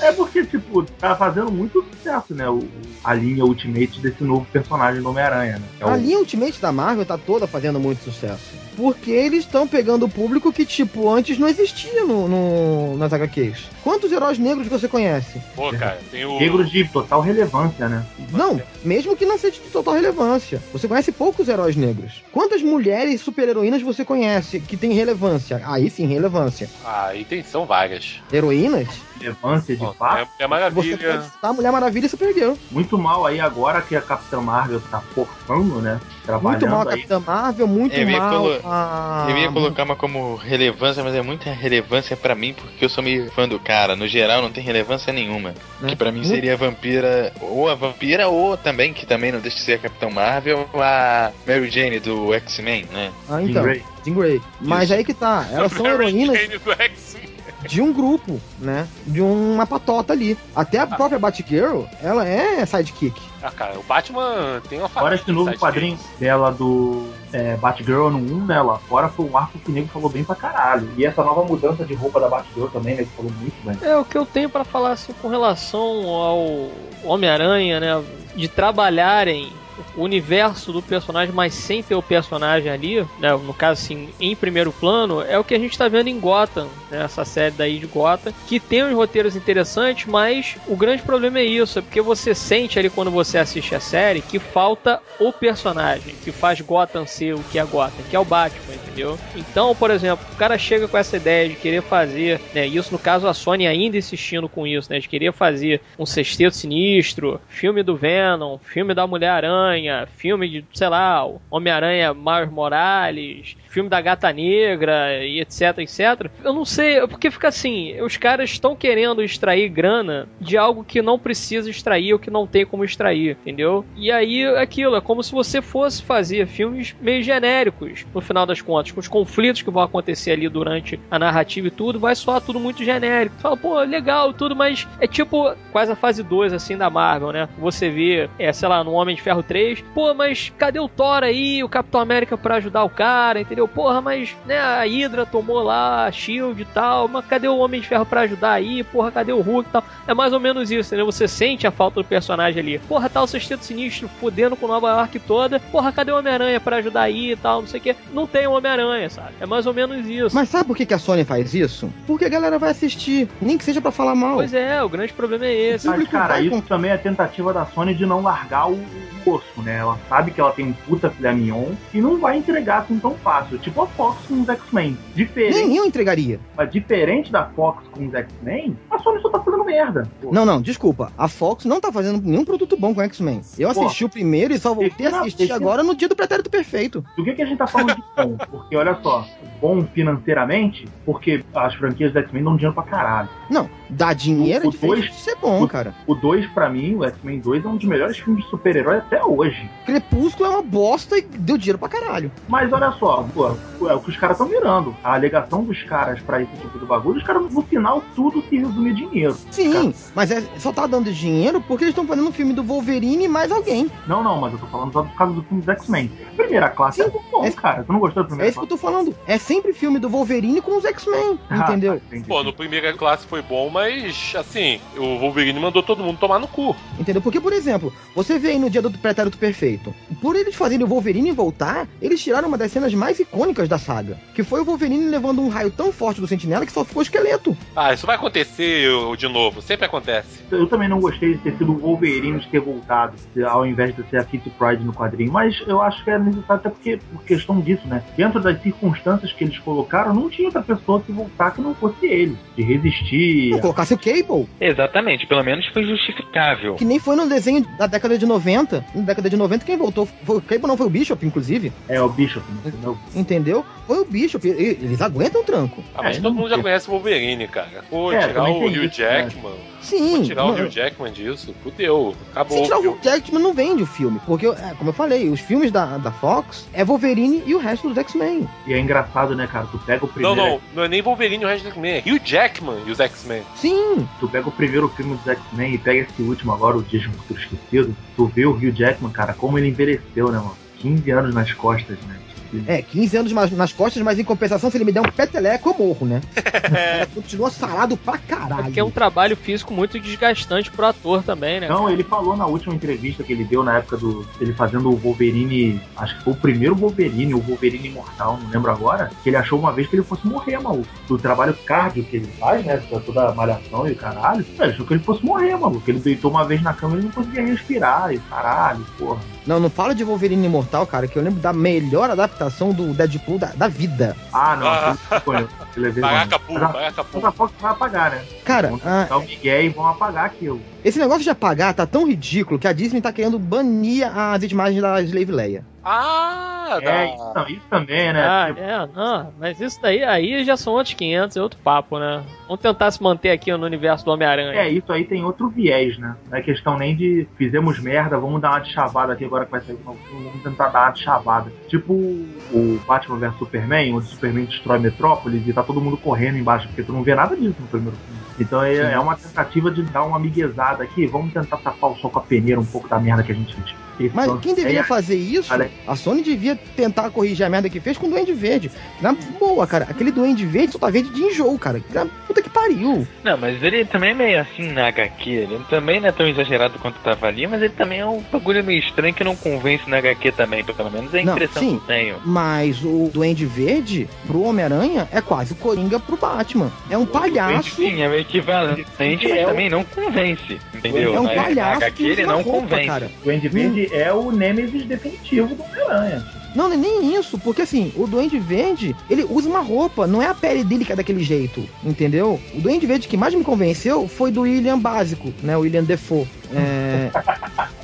É porque, tipo, tá fazendo muito sucesso, né? O, a linha Ultimate desse novo personagem do Homem-Aranha, né? É o- A linha Ultimate da Marvel tá toda fazendo muito sucesso. Porque eles estão pegando o público que, tipo, antes não existia no, no- nas HQs. Quantos heróis negros você conhece? Pô, cara, tem o. negros de total relevância, né? Não, mesmo que não seja de total relevância. Você conhece poucos heróis negros. Quantas mulheres super-heroínas você conhece que tem relevância? Aí sim, relevância. Ah, e tem, são várias. Heroínas? Relevância de fato. é, é Você maravilha. pode citar a Mulher Maravilha e Supergirl. Muito mal aí agora que a Capitã Marvel tá forçando, né? Trabalhando Muito mal a aí. Capitã Marvel, muito Eu mal colo- a... Eu ia colocar uma como relevância, mas é muita relevância pra mim, porque eu sou meio fã do cara. No geral, não tem relevância nenhuma. Né? Que pra mim seria a vampira, ou a vampira, ou também, que também não deixa de ser a Capitão Marvel, a Mary Jane do X-Men, né? Ah, Jean então. Grey. Jean Grey. Mas aí que tá, elas são Mary heroínas Jane do X-Men. De um grupo, né? De uma patota ali. Até a própria Batgirl, ela é sidekick. Ah, cara, o Batman tem uma Fora esse novo quadrinho dela do é, Batgirl no 1, né? Lá fora foi um arco que o nego falou bem pra caralho. E essa nova mudança de roupa da Batgirl também, né? Que falou muito bem. É o que eu tenho pra falar assim com relação ao Homem-Aranha, né? De trabalharem o universo do personagem, mas sem ter o personagem ali, né? No caso, assim, em primeiro plano, é o que a gente tá vendo em Gotham, né? Essa série daí de Gotham, que tem uns roteiros interessantes, mas o grande problema é isso, é porque você sente ali quando você assiste a série que falta o personagem que faz Gotham ser o que é Gotham, que é o Batman, entendeu? Então, por exemplo, o cara chega com essa ideia de querer fazer, né? Isso no caso a Sony ainda insistindo com isso, né? De querer fazer um sexteto sinistro, filme do Venom, filme da Mulher-Aranha, filme de, sei lá, Homem-Aranha Miles Morales, filme da Gata Negra e etc, etc. Eu não sei, porque fica assim, os caras estão querendo extrair grana de algo que não precisa extrair ou que não tem como extrair, entendeu? E aí aquilo, é como se você fosse fazer filmes meio genéricos, no final das contas, com os conflitos que vão acontecer ali durante a narrativa e tudo, vai soar tudo muito genérico. Fala, pô, legal, tudo, mas é tipo quase a fase 2 assim da Marvel, né? Você vê, é, sei lá, no Homem de Ferro 3, pô, mas cadê o Thor aí, o Capitão América para ajudar o cara, entendeu? Porra, mas né, a Hydra tomou lá a Shield e tal, mas cadê o Homem de Ferro para ajudar aí? Porra, cadê o Hulk e tal? É mais ou menos isso, entendeu? Você sente a falta do personagem ali. Porra, tá o Sexteto Sinistro fudendo com Nova York toda. Porra, cadê o Homem-Aranha para ajudar aí e tal, não sei o que. Não tem o Homem-Aranha, sabe? É mais ou menos isso. Mas sabe por que, que a Sony faz isso? Porque a galera vai assistir, nem que seja para falar mal. Pois é, o grande problema é esse. Mas, cara, isso também é tentativa da Sony de não largar o osso, né? Ela sabe que ela tem um puta filé mignon e não vai entregar assim tão fácil. Tipo a Fox com os X-Men. Diferente. Nem eu entregaria. Mas diferente da Fox com os X-Men, a Sony só tá fazendo merda. Pô. Não, não, desculpa. A Fox não tá fazendo nenhum produto bom com X-Men. Eu assisti Pô, o primeiro e só voltei a assistir agora no dia do pretérito perfeito. Do que, que a gente tá falando de bom? Porque olha só, bom financeiramente, porque as franquias do X-Men dão dinheiro pra caralho. Não, dá dinheiro O- é o diferente dois- de ser bom, o- cara. O 2, pra mim, o X-Men 2 é um dos melhores filmes de super-herói até hoje. Crepúsculo é uma bosta e deu dinheiro pra caralho. Mas olha só, pô, é o que os caras estão virando. A alegação dos caras pra esse tipo de bagulho, os caras no final tudo se resume a dinheiro. Sim, mas é, só tá dando dinheiro porque eles estão fazendo um filme do Wolverine e mais alguém. Não, não, mas eu tô falando só do caso do filme dos X-Men. Primeira classe Sim, é muito bom, é- cara. Tu não gostou da É primeira isso que eu tô falando. É sempre filme do Wolverine com os X-Men, entendeu? Ah, tá, entendi. Pô, no primeira classe foi bom, mas assim, o Wolverine mandou todo mundo tomar no cu. Entendeu? Porque, por exemplo, você vê aí no dia do Pretérito Perfeito, por eles fazerem o Wolverine voltar, eles tiraram uma das cenas mais icônicas da saga, que foi o Wolverine levando um raio tão forte do Sentinela que só ficou esqueleto. Ah, isso vai acontecer de novo, sempre acontece. Eu também não gostei de ter sido o Wolverine de ter voltado, ao invés de ser a Kitty Pride no quadrinho. Mas eu acho que é necessário até porque, por questão disso, né? Dentro das circunstâncias que eles colocaram, não tinha outra pessoa que voltar que não fosse ele. De resistir. Não colocasse o Cable, Exatamente, pelo menos foi justificável. que nem foi no desenho da década de 90. Na década de 90, quem voltou foi o Cable, não foi o Bishop, inclusive. É o Bishop, entendeu? Entendeu? Foi o Bishop. Eles aguentam o tranco. Ah, mas É, todo não mundo já conhece o Wolverine, cara. Pô, É, tirar o Hugh né? Jackman. Sim. Tirar o não- Hugh Jackman disso, fudeu. Acabou. Se tirar o o. Hugh Jackman não vende o filme, porque, é, como eu falei, os filmes da, da Fox é Wolverine e o resto dos X-Men. E é engraçado, né, cara? Tu pega o Não, primeiro. não, não é nem Wolverine e o resto do X-Men, é Hugh Jackman e os X-Men. Sim, Tu pega o primeiro filme dos X-Men e pega esse último agora, o Dias Futuro Esquecido. Tu vê o Hugh Jackman, cara, como ele envelheceu, né, mano? 15 anos nas costas, né? É, 15 anos mais- nas costas, mas em compensação, se ele me der um peteleco, eu morro, né? Ele continua sarado pra É caralho. porque é um trabalho físico muito desgastante pro ator também, né? Não, ele falou na última entrevista que ele deu na época do. ele fazendo o Wolverine. Acho que foi o primeiro Wolverine, o Wolverine Imortal, não lembro agora. Que ele achou uma vez que ele fosse morrer, maluco. Do trabalho cardio que ele faz, né? Toda a malhação e o caralho. Ele achou que ele fosse morrer, maluco. Ele deitou uma vez na cama e não conseguia respirar e caralho, porra. Não, não fala de Wolverine Imortal, cara, que eu lembro da melhor adaptação do Deadpool da, da vida. Ah, não, Ah. é. Bagacapu, bagacapu. a Fox vai apagar, né? Cara, Vão ah, o Miguel e vão apagar aquilo. esse negócio de apagar tá tão ridículo que a Disney tá querendo banir as imagens da Slave Leia. Ah, É, da... isso, não, isso também, né? Ah, Tipo, é, não, mas isso daí aí já são outros 500, é outro papo, né? Vamos tentar se manter aqui no universo do Homem-Aranha. É, isso aí tem outro viés, né? Não é questão nem de fizemos merda, vamos dar uma de chavada aqui agora que vai sair o novo filme, vamos tentar dar uma de chavada. Tipo o Batman vs Superman, onde o Superman destrói Metrópolis e tá todo mundo correndo embaixo, porque tu não vê nada disso no primeiro filme. Então é, é uma tentativa de dar uma miguezada aqui, vamos tentar tapar o sol com a peneira um pouco da merda que a gente fez. Mas quem deveria é, fazer isso, a Sony devia tentar corrigir a merda que fez com o Duende Verde. Na boa, cara, aquele Duende Verde só tá verde de enjoo, cara. Na Puta que pariu. Não, mas ele também é meio assim na HQ. Ele também não é tão exagerado quanto tava ali, mas ele também é um bagulho meio estranho que não convence na HQ também, pelo menos é a Não, impressão sim. que eu tenho. Mas o Duende Verde, pro Homem-Aranha, é quase o Coringa pro Batman. É um palhaço. Sim, é o equivalente, mas É o- também não convence, entendeu? É um Mas na palhaço HQ que usa ele não roupa, convence. cara. O Duende Verde é o Nêmesis definitivo do Homem-Aranha. Não, não é nem isso, porque assim, o Duende Verde, ele usa uma roupa, não é a pele dele que é daquele jeito, entendeu? O Duende Verde que mais me convenceu foi do William básico, né? O William Defoe. É,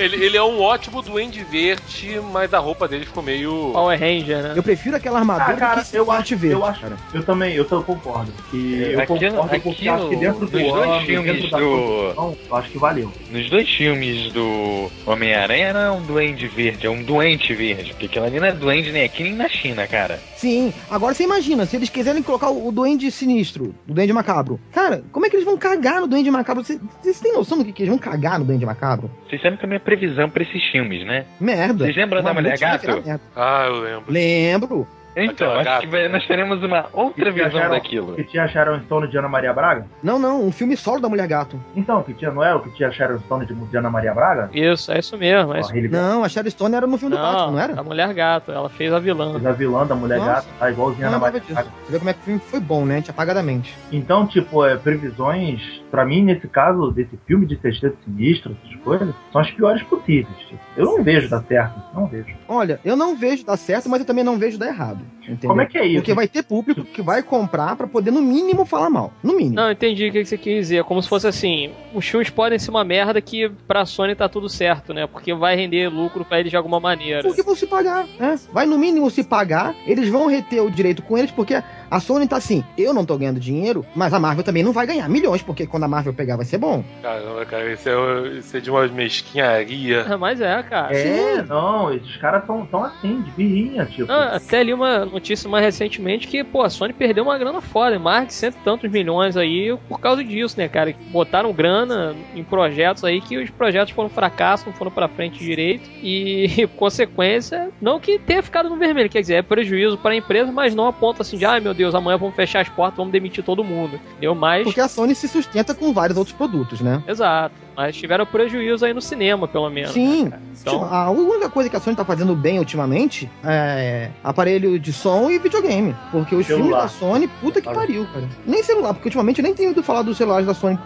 Ele, ele é um ótimo duende verde, mas a roupa dele ficou meio. Power Ranger, né? eu prefiro aquela armadura Ah, cara, do que eu acho- verde, eu acho- cara. Eu também, eu concordo. Que eu Aquilo- concordo porque aquilo- acho que dentro do nos dois filmes do- produção, eu acho que valeu. Nos dois filmes do Homem-Aranha não é um duende verde, é um doente verde. Porque aquilo ali não é duende nem aqui nem na China, cara. Sim, agora você imagina, se eles quiserem colocar o, o Duende Sinistro, o Duende Macabro. Cara, como é que eles vão cagar no Duende Macabro? Vocês têm noção do que, que eles vão cagar no Duende Macabro? Vocês sabem que é a minha previsão pra esses filmes, né? Merda. Vocês lembram da Mulher Gato? Ah, eu lembro. Lembro. Então, acho gata, que nós teremos uma outra visão acharam- daquilo. Que tinha Sharon Stone de Ana Maria Braga? Não, não, um filme solo da Mulher Gato. Então, que tinha, não era o que tinha Sharon Stone de, de Ana Maria Braga? Isso, é isso mesmo. É isso. Não, a Sharon Stone era no filme do Batman, não era? a Mulher Gato, ela fez a vilã. fez a vilã da mulher Nossa. gata, tá igualzinha Não Ana Maria. Braga. Você vê como é que o filme foi bom, né? A gente apaga da mente. Então, tipo, é, previsões, pra mim, nesse caso, desse filme de Sexteto Sinistro, essas coisas, são as piores possíveis. Tipo. Eu não vejo dar certo, não vejo. Olha, eu não vejo dar certo, mas eu também não vejo dar errado. Entendeu? Como é que é isso? Porque vai ter público que vai comprar pra poder, no mínimo, falar mal. No mínimo. Não, entendi o que você quis dizer. Como se fosse assim: os filmes podem ser uma merda que pra Sony tá tudo certo, né? Porque vai render lucro pra eles de alguma maneira. Porque vão se pagar, né? Vai no mínimo se pagar, eles vão reter o direito com eles, porque a Sony tá assim, eu não tô ganhando dinheiro, mas a Marvel também não vai ganhar milhões, porque quando a Marvel pegar vai ser bom. Caramba, cara, isso é, isso é de uma mesquinharia. Ah, Mas é, cara. É, não, esses caras são tão assim, de birrinha, tipo. Ah, até li uma notícia mais recentemente que, pô, a Sony perdeu uma grana foda, mais de cento e tantos milhões aí por causa disso, né, cara? Botaram grana em projetos aí que os projetos foram fracasso, não foram pra frente direito e, consequência, não que tenha ficado no vermelho, quer dizer, é prejuízo para a empresa, mas não a ponto assim de, ai meu Deus, amanhã vamos fechar as portas, vamos demitir todo mundo. Deu mais. Porque a Sony se sustenta com vários outros produtos, né? Exato. Mas tiveram prejuízo aí no cinema, pelo menos. Sim. né? Então, A única coisa que a Sony tá fazendo bem ultimamente é aparelho de som e videogame. Porque os Celular. filmes da Sony, puta que pariu, cara. Nem celular, porque ultimamente eu nem tenho ouvido falar dos celulares da Sony.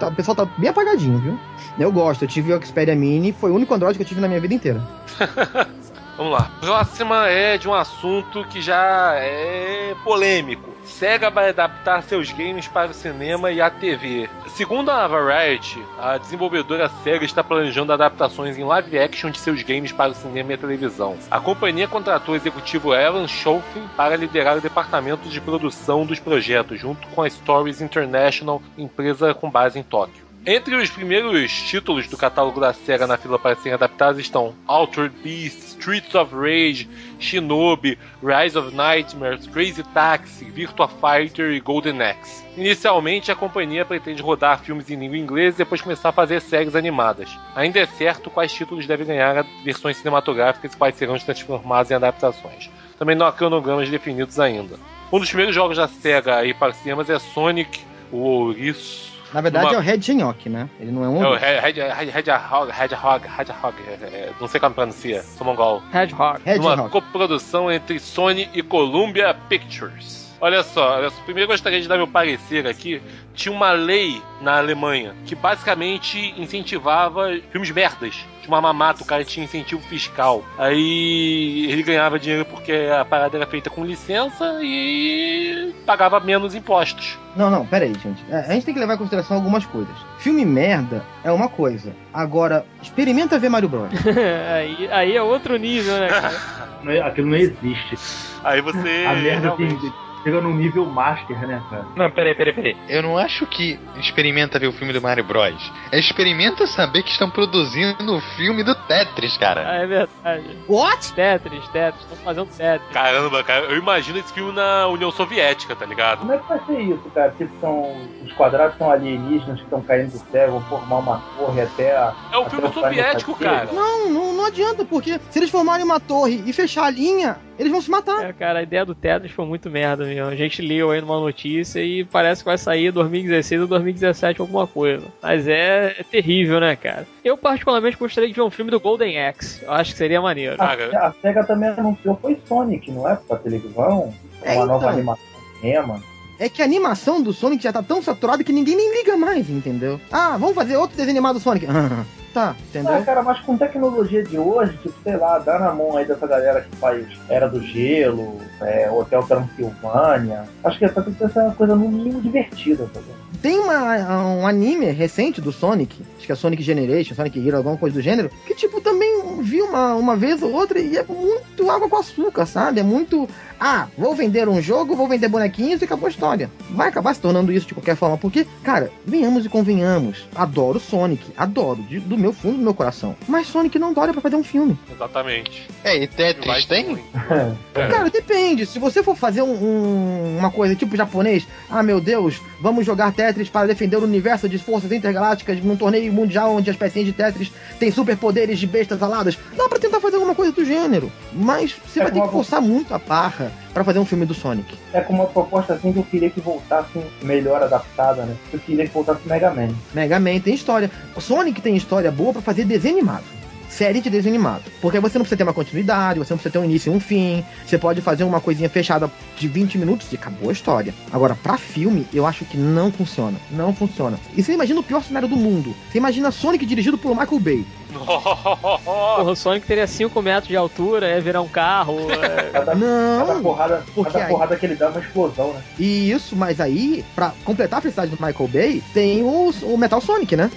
tá- o pessoal tá bem apagadinho, viu? Eu gosto, eu tive o Xperia Mini, foi o único Android que eu tive na minha vida inteira. Vamos lá. Próxima é de um assunto que já é polêmico. Sega vai adaptar seus games para o cinema e a TV. Segundo a Variety, a desenvolvedora Sega está planejando adaptações em live action de seus games para o cinema e a televisão. A companhia contratou o executivo Alan Schofield para liderar o departamento de produção dos projetos, junto com a Stories International, empresa com base em Tóquio. Entre os primeiros títulos do catálogo da SEGA na fila para serem adaptados estão Altered Beast, Streets of Rage, Shinobi, Rise of Nightmares, Crazy Taxi, Virtua Fighter e Golden Axe. Inicialmente, a companhia pretende rodar filmes em língua inglesa e depois começar a fazer séries animadas. Ainda é certo quais títulos devem ganhar versões cinematográficas e quais serão transformados em adaptações. Também não há cronogramas definidos ainda. Um dos primeiros jogos da SEGA aí para cinemas é Sonic, o Ouriço. Na verdade Uma- é o Red Genok, né? Ele não é um. É o Red- Red- Red- Hedgehog, Hedgehog, Hedgehog, é, é, não sei como pronuncia, sou mongol. Hedgehog. Red Numa Genok. coprodução entre Sony e Columbia Pictures. Olha só, olha só, primeiro eu gostaria de dar meu parecer aqui. Tinha uma lei na Alemanha que basicamente incentivava filmes merdas. Uma mamata, o cara tinha incentivo fiscal. Aí ele ganhava dinheiro porque a parada era feita com licença e pagava menos impostos. Não, não, pera aí, gente. É, A gente tem que levar em consideração algumas coisas. Filme merda é uma coisa. Agora, experimenta ver Mario Bros. aí, aí é outro nível, né, é- Aquilo não existe. Aí você. A merda tem, realmente- chega num nível master, né, cara? Não, peraí, peraí, peraí. Eu não acho que experimenta ver o filme do Mario Bros. É experimenta saber que estão produzindo o filme do Tetris, cara. Ah, é verdade. What? Tetris, Tetris, estão fazendo Tetris. Caramba, cara, eu imagino esse filme na União Soviética, tá ligado? Como é que vai ser isso, cara? Tipo, são. Os quadrados são alienígenas que estão caindo do céu, vão formar uma torre até a. É um filme soviético, cara. Não, não, não adianta, porque se eles formarem uma torre e fechar a linha, eles vão se matar. É, cara, a ideia do Tetris foi muito merda mesmo. A gente leu aí numa notícia e parece que vai sair 2016 ou 2017 alguma coisa. Mas é, é terrível, né, cara? Eu particularmente gostaria de ver um filme do Golden Axe. Eu acho que seria maneiro. A, a SEGA também anunciou foi Sonic, não é? Pra televisão. É, uma nova então. animação no cinema. É que a animação do Sonic já tá tão saturada que ninguém nem liga mais, entendeu? Ah, vamos fazer outro desenho animado do Sonic. tá, Ah, entendeu? cara, mas com tecnologia de hoje, tipo, sei lá, dá na mão aí dessa galera que faz Era do Gelo, é, Hotel Transilvânia. Acho que essa tem que ser uma coisa no mínimo divertida, tá? Tem uma, um anime recente do Sonic, acho que é Sonic Generation, Sonic Hero, alguma coisa do gênero, que tipo, também vi uma, uma vez ou outra e é muito água com açúcar, sabe? É muito. Ah, vou vender um jogo, vou vender bonequinhos e acabou a história. Vai acabar se tornando isso de qualquer forma, porque, cara, venhamos e convenhamos. Adoro Sonic, adoro, de- do meu fundo do meu coração. Mas Sonic não dói pra fazer um filme. Exatamente. É, e Tetris tem? É. Cara, depende. Se você for fazer um- um- uma coisa tipo japonês, ah meu Deus, vamos jogar Tetris para defender o universo de forças intergalácticas num torneio mundial onde as pecinhas de Tetris têm superpoderes de bestas aladas, dá pra tentar fazer alguma coisa do gênero. Mas você É vai ter que forçar muito a barra pra fazer um filme do Sonic. É com uma proposta assim que eu queria que voltasse melhor adaptada, né? Eu queria que voltasse Mega Man. Mega Man tem história. O Sonic tem história boa pra fazer desenho animado. Série de desenho animado. Porque aí você não precisa ter uma continuidade, você não precisa ter um início e um fim. Você pode fazer uma coisinha fechada de 20 minutos e acabou a história. Agora, pra filme, eu acho que não funciona. Não funciona. E você imagina o pior cenário do mundo. Você imagina Sonic dirigido por Michael Bay. Porra, o Sonic teria 5 metros de altura, ia virar um carro. é- Cada, cada Não! porrada, porque cada aí- porrada que ele dá é uma explosão, né? E isso, mas aí, pra completar a felicidade do Michael Bay, tem o, o Metal Sonic, né?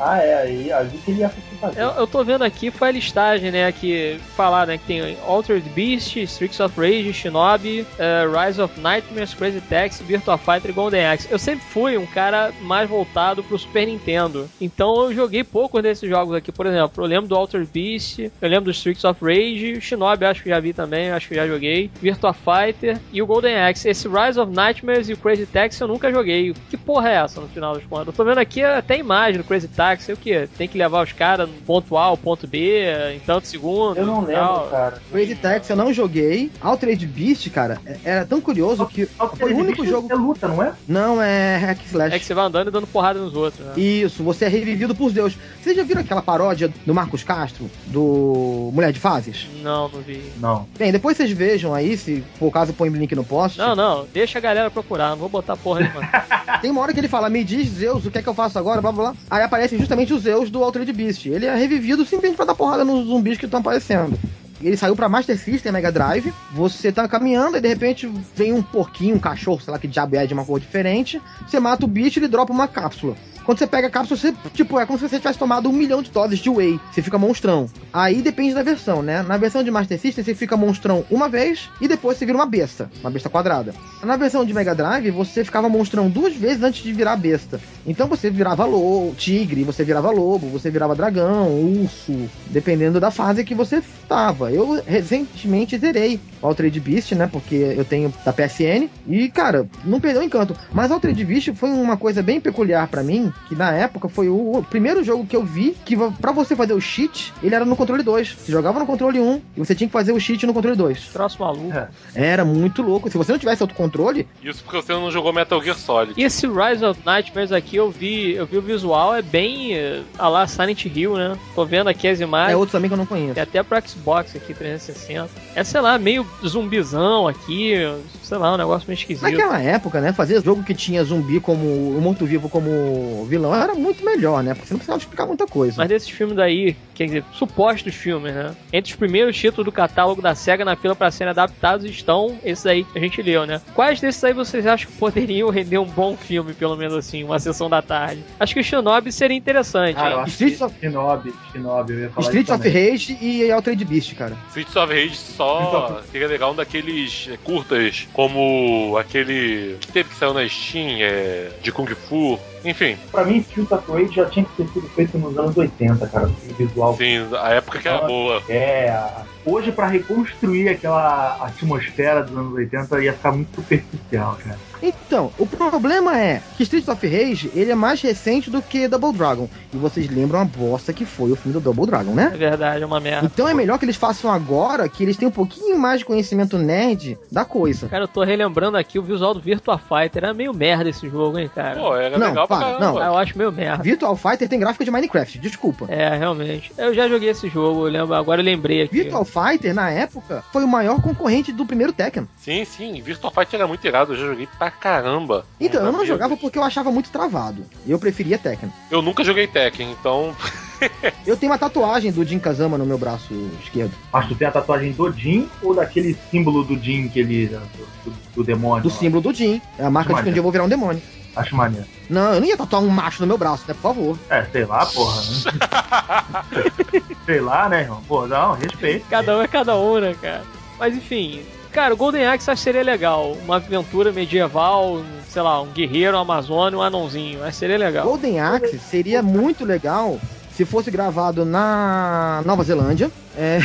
Ah, é, aí, aí que ele ia fazer. Eu, eu tô vendo aqui, foi a listagem, né, que falar, né, que tem Altered Beast, Streets of Rage, Shinobi, eh, Rise of Nightmares, Crazy Taxi, Virtua Fighter e Golden Axe. Eu sempre fui um cara mais voltado pro Super Nintendo, então eu joguei poucos desses jogos aqui, por exemplo, eu lembro do Altered Beast, eu lembro do Streets of Rage, Shinobi acho que já vi também, acho que já joguei, Virtua Fighter e o Golden Axe. Esse Rise of Nightmares e o Crazy Taxi eu nunca joguei. Que porra é essa no final das contas? Eu tô vendo aqui até imagem do Crazy Taxi, o que? Tem que levar os caras no ponto A ao ponto B em tantos segundos. Eu não lembro, tal. cara. Crazy Taxi eu não joguei. Altered Beast, cara, é- era tão curioso que foi o único jogo... É luta, não é? Não, é hack slash. É que você vai andando e dando porrada nos outros, né? Isso, você é revivido por Deus. Vocês já viram aquela paródia do Marcos Castro, do Mulher de Fases? Não, não vi. Não. Bem, depois vocês vejam aí, se por acaso põe o link no post. Não, não, deixa a galera procurar, não vou botar porra nenhuma. Tem uma hora que ele fala, me diz Zeus, o que é que eu faço agora, blá blá blá. Aí aparecem justamente os Zeus do Altered Beast. Ele é revivido simplesmente pra dar porrada nos zumbis que estão aparecendo. Ele saiu pra Master System, Mega Drive. Você tá caminhando e de repente vem um porquinho, um cachorro, sei lá que diabo é de uma cor diferente. Você mata o bicho e ele dropa uma cápsula. Quando você pega a cápsula, você, tipo, é como se você tivesse tomado um milhão de doses de whey. Você fica monstrão. Aí depende da versão, né? Na versão de Master System, você fica monstrão uma vez e depois você vira uma besta. Uma besta quadrada. Na versão de Mega Drive, você ficava monstrão duas vezes antes de virar besta. Então você virava lobo, tigre, você virava lobo, você virava dragão, urso, dependendo da fase que você tava. Eu recentemente zerei o Altered Beast, né? Porque eu tenho da PSN. E, cara, não perdeu o encanto. Mas Altered Beast foi uma coisa bem peculiar pra mim, que na época foi o, primeiro jogo que eu vi que pra você fazer o cheat, ele era no controle 2. Você jogava no controle 1 e você tinha que fazer o cheat no controle 2. Troço maluco. Era muito louco. Se você não tivesse outro controle, Isso porque você não jogou Metal Gear Solid. E esse Rise of Nightmares aqui, eu vi, eu vi o visual, é bem eh, a lá Silent Hill, né? Tô vendo aqui as é imagens. outro também que eu não conheço. Tem até pro Xbox aqui, 360. É, sei lá, meio zumbizão aqui, sei lá, um negócio meio esquisito. Naquela época, né, fazer jogo que tinha zumbi como o morto-vivo como O vilão era muito melhor, né? Porque você não precisava explicar muita coisa. Mas desses filmes daí, quer dizer, supostos filmes, né? Entre os primeiros títulos do catálogo da SEGA na fila para serem adaptados estão esses aí que a gente leu, né? Quais desses aí vocês acham que poderiam render um bom filme, pelo menos assim, uma sessão da tarde? Acho que o Shinobi seria interessante. Cara, eu acho Streets que of- Shinobi, Shinobi, eu ia falar Streets isso of. Rage e Altered Beast, cara. Streets of Rage só seria legal um daqueles curtas, como aquele que teve que saiu na Steam, é, de Kung Fu. Enfim, Pra mim, of Rage já tinha que ter sido feito nos anos 80, cara. O visual sim, a época que era boa. É, hoje pra reconstruir aquela atmosfera dos anos 80 ia ficar muito superficial, cara. Então, o problema é que Streets of Rage, ele é mais recente do que Double Dragon. E vocês lembram a bosta que foi o filme do Double Dragon, né? É verdade, é uma merda. Então é melhor que eles façam agora, que eles têm um pouquinho mais de conhecimento nerd da coisa. Cara, eu tô relembrando aqui o visual do Virtua Fighter. Era meio merda esse jogo, hein, cara? Pô, era Não, legal pra caramba. Ah, eu acho meio merda. Virtual Fighter tem gráfico de Minecraft, desculpa. É, realmente. Eu já joguei esse jogo, eu lembro, agora eu lembrei aqui. Virtual Fighter, na época, foi o maior concorrente do primeiro Tekken. Sim, sim, Virtua Fighter era muito irado, eu já joguei pra caramba. Então, eu não jogava Deus. porque eu achava muito travado. Eu preferia Tekken. Eu nunca joguei Tekken, então. Eu tenho uma tatuagem do Jin Kazama no meu braço esquerdo. Mas tu tem a tatuagem do Jin ou daquele símbolo do Jin que ele. do, do- do demônio? Do lá? símbolo do Jin. É a marca de que um dia eu vou virar um demônio. Acho maneiro. Não, eu não ia tatuar um macho no meu braço, né? Por favor. É, sei lá, porra. sei lá, né, irmão? Pô, não, respeito. Cada um é cada um, né, cara? Mas enfim, cara, o Golden Axe acho que seria legal. Uma aventura medieval, sei lá, um guerreiro, um amazônia, um anãozinho. Acho que seria legal. Golden Axe seria muito legal se fosse gravado na Nova Zelândia. É.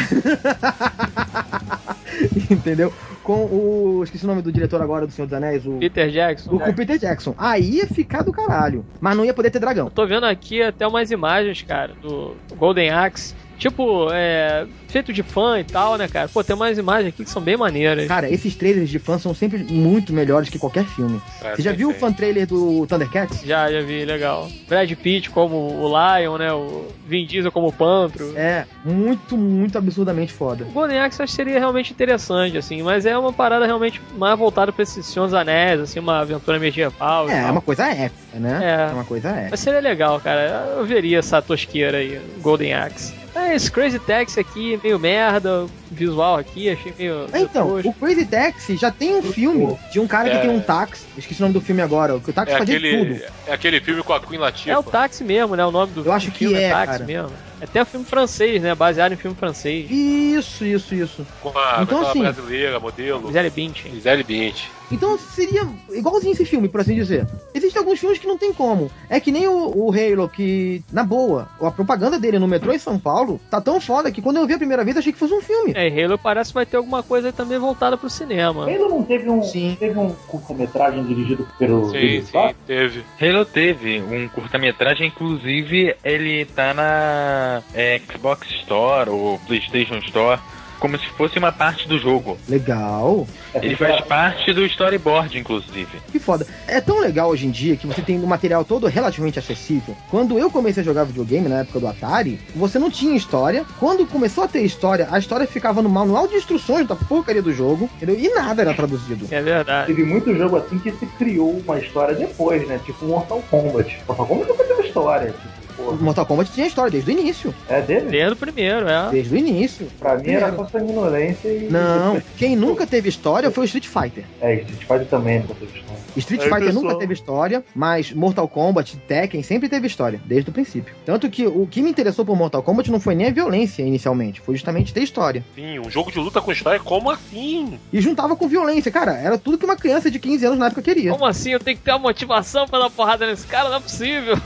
Entendeu? Com o. Esqueci o nome do diretor agora do Senhor dos Anéis, o. Peter Jackson. O com o Peter Jackson. Aí ia ficar do caralho. Mas não ia poder ter dragão. Tô vendo aqui até umas imagens, cara, do Golden Axe. Tipo, é. Feito de fã e tal, né, cara? Pô, tem umas imagens aqui que são bem maneiras. Cara, esses trailers de fã são sempre muito melhores que qualquer filme. É, Você já sim, viu o fan trailer do Thundercats? Já, já vi, legal. Brad Pitt como o Lion, né? O Vin Diesel como o Pantro. É, muito, muito absurdamente foda. O Golden Axe acho que seria realmente interessante, assim, mas é uma parada realmente mais voltada pra esse Senhor dos Anéis, assim, uma aventura medieval É, é uma coisa épica, né? É. É uma coisa épica. Mas seria legal, cara. Eu veria essa tosqueira aí, Golden Axe. É, esse Crazy Taxi aqui, meio merda, visual aqui, achei meio. Então, o Crazy Taxi já tem um filme de um cara que É. tem um táxi. Esqueci o nome do filme agora. Que o táxi É fazia aquele, tudo. é aquele filme com a Queen Latifah. É o táxi mesmo, né? O nome do Eu acho do que filme é, táxi cara. mesmo. É até um filme francês, né? Baseado em filme francês. Isso, isso, isso. Com a, Então, com assim- brasileira, modelo. Gisele Bündchen. Gisele Bündchen. Então seria igualzinho esse filme, por assim dizer. Existem alguns filmes que não tem como. É que nem o, o Halo, que, na boa, a propaganda dele no metrô em São Paulo tá tão foda que quando eu vi a primeira vez achei que fosse um filme. É, e Halo parece que vai ter alguma coisa também voltada pro cinema. Ainda não teve um, Sim. teve um curta-metragem dirigido pelo Sim, sim, teve. Halo teve um curta-metragem, inclusive ele tá na é, Xbox Store ou PlayStation Store, como se fosse uma parte do jogo. Legal. É, Ele faz parte do storyboard, inclusive. Que foda. É tão legal hoje em dia que você tem um material todo relativamente acessível. Quando eu comecei a jogar videogame na época do Atari, você não tinha história. Quando começou a ter história, a história ficava no manual de instruções da porcaria do jogo, entendeu? E nada era traduzido. É verdade. Teve muito jogo assim que se criou uma história depois, né? Tipo Mortal Kombat. Mortal Kombat nunca teve história. Tipo, Pô, Mortal Kombat tinha história desde o início. é dele? Desde o primeiro, é. Desde o início. Pra mim era só sanguinolência e. Não, quem nunca teve história foi o Street Fighter. É, Street Fighter também nunca teve história. Street Aí, Fighter pessoal. nunca teve história, mas Mortal Kombat, Tekken sempre teve história, desde o princípio. Tanto que o que me interessou por Mortal Kombat não foi nem a violência inicialmente, foi justamente ter história. Sim, um jogo de luta com história, como assim? E juntava com violência, cara, era tudo que uma criança de 15 anos na época queria. Como assim? Eu tenho que ter uma motivação pra dar porrada nesse cara? Não é possível.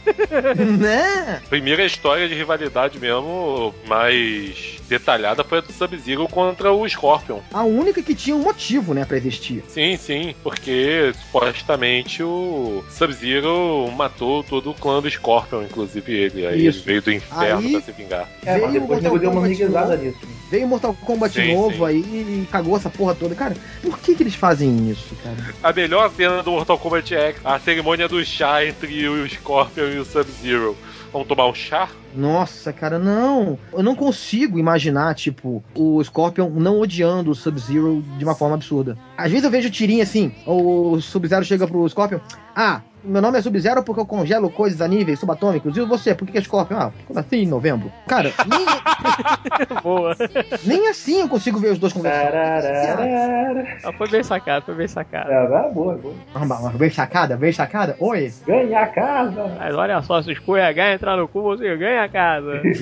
né? Primeira história de rivalidade mesmo, mais detalhada, foi a do Sub-Zero contra o Scorpion. A única que tinha um motivo, né, pra existir. Sim, sim, porque supostamente o Sub-Zero matou todo o clã do Scorpion, inclusive ele. Aí Isso. ele veio do inferno Aí- pra se vingar. É, mas depois o nego deu uma novo. nisso. Veio Mortal Kombat Sim, novo sim. aí e cagou essa porra toda. Cara, por que, que eles fazem isso, cara? A melhor cena do Mortal Kombat X, a cerimônia do chá entre o Scorpion e o Sub-Zero. Vamos tomar um chá? Nossa, cara, não. Eu não consigo imaginar, tipo, o Scorpion não odiando o Sub-Zero de uma forma absurda. Às vezes eu vejo tirinha assim, o Sub-Zero chega pro Scorpion, ah, meu nome é Sub-Zero porque eu congelo coisas a níveis subatômicos. E você, por que é Scorpion? Ah, eu nasci em novembro. Cara, nem, Boa. nem assim eu consigo ver os dois conversando. Ah, foi bem sacado, foi bem sacado. É, boa, boa. Mas Bem sacada, bem sacada. Oi. Ganhar a casa. Mas olha só, se escorregar e entrar no cu, você ganha a casa.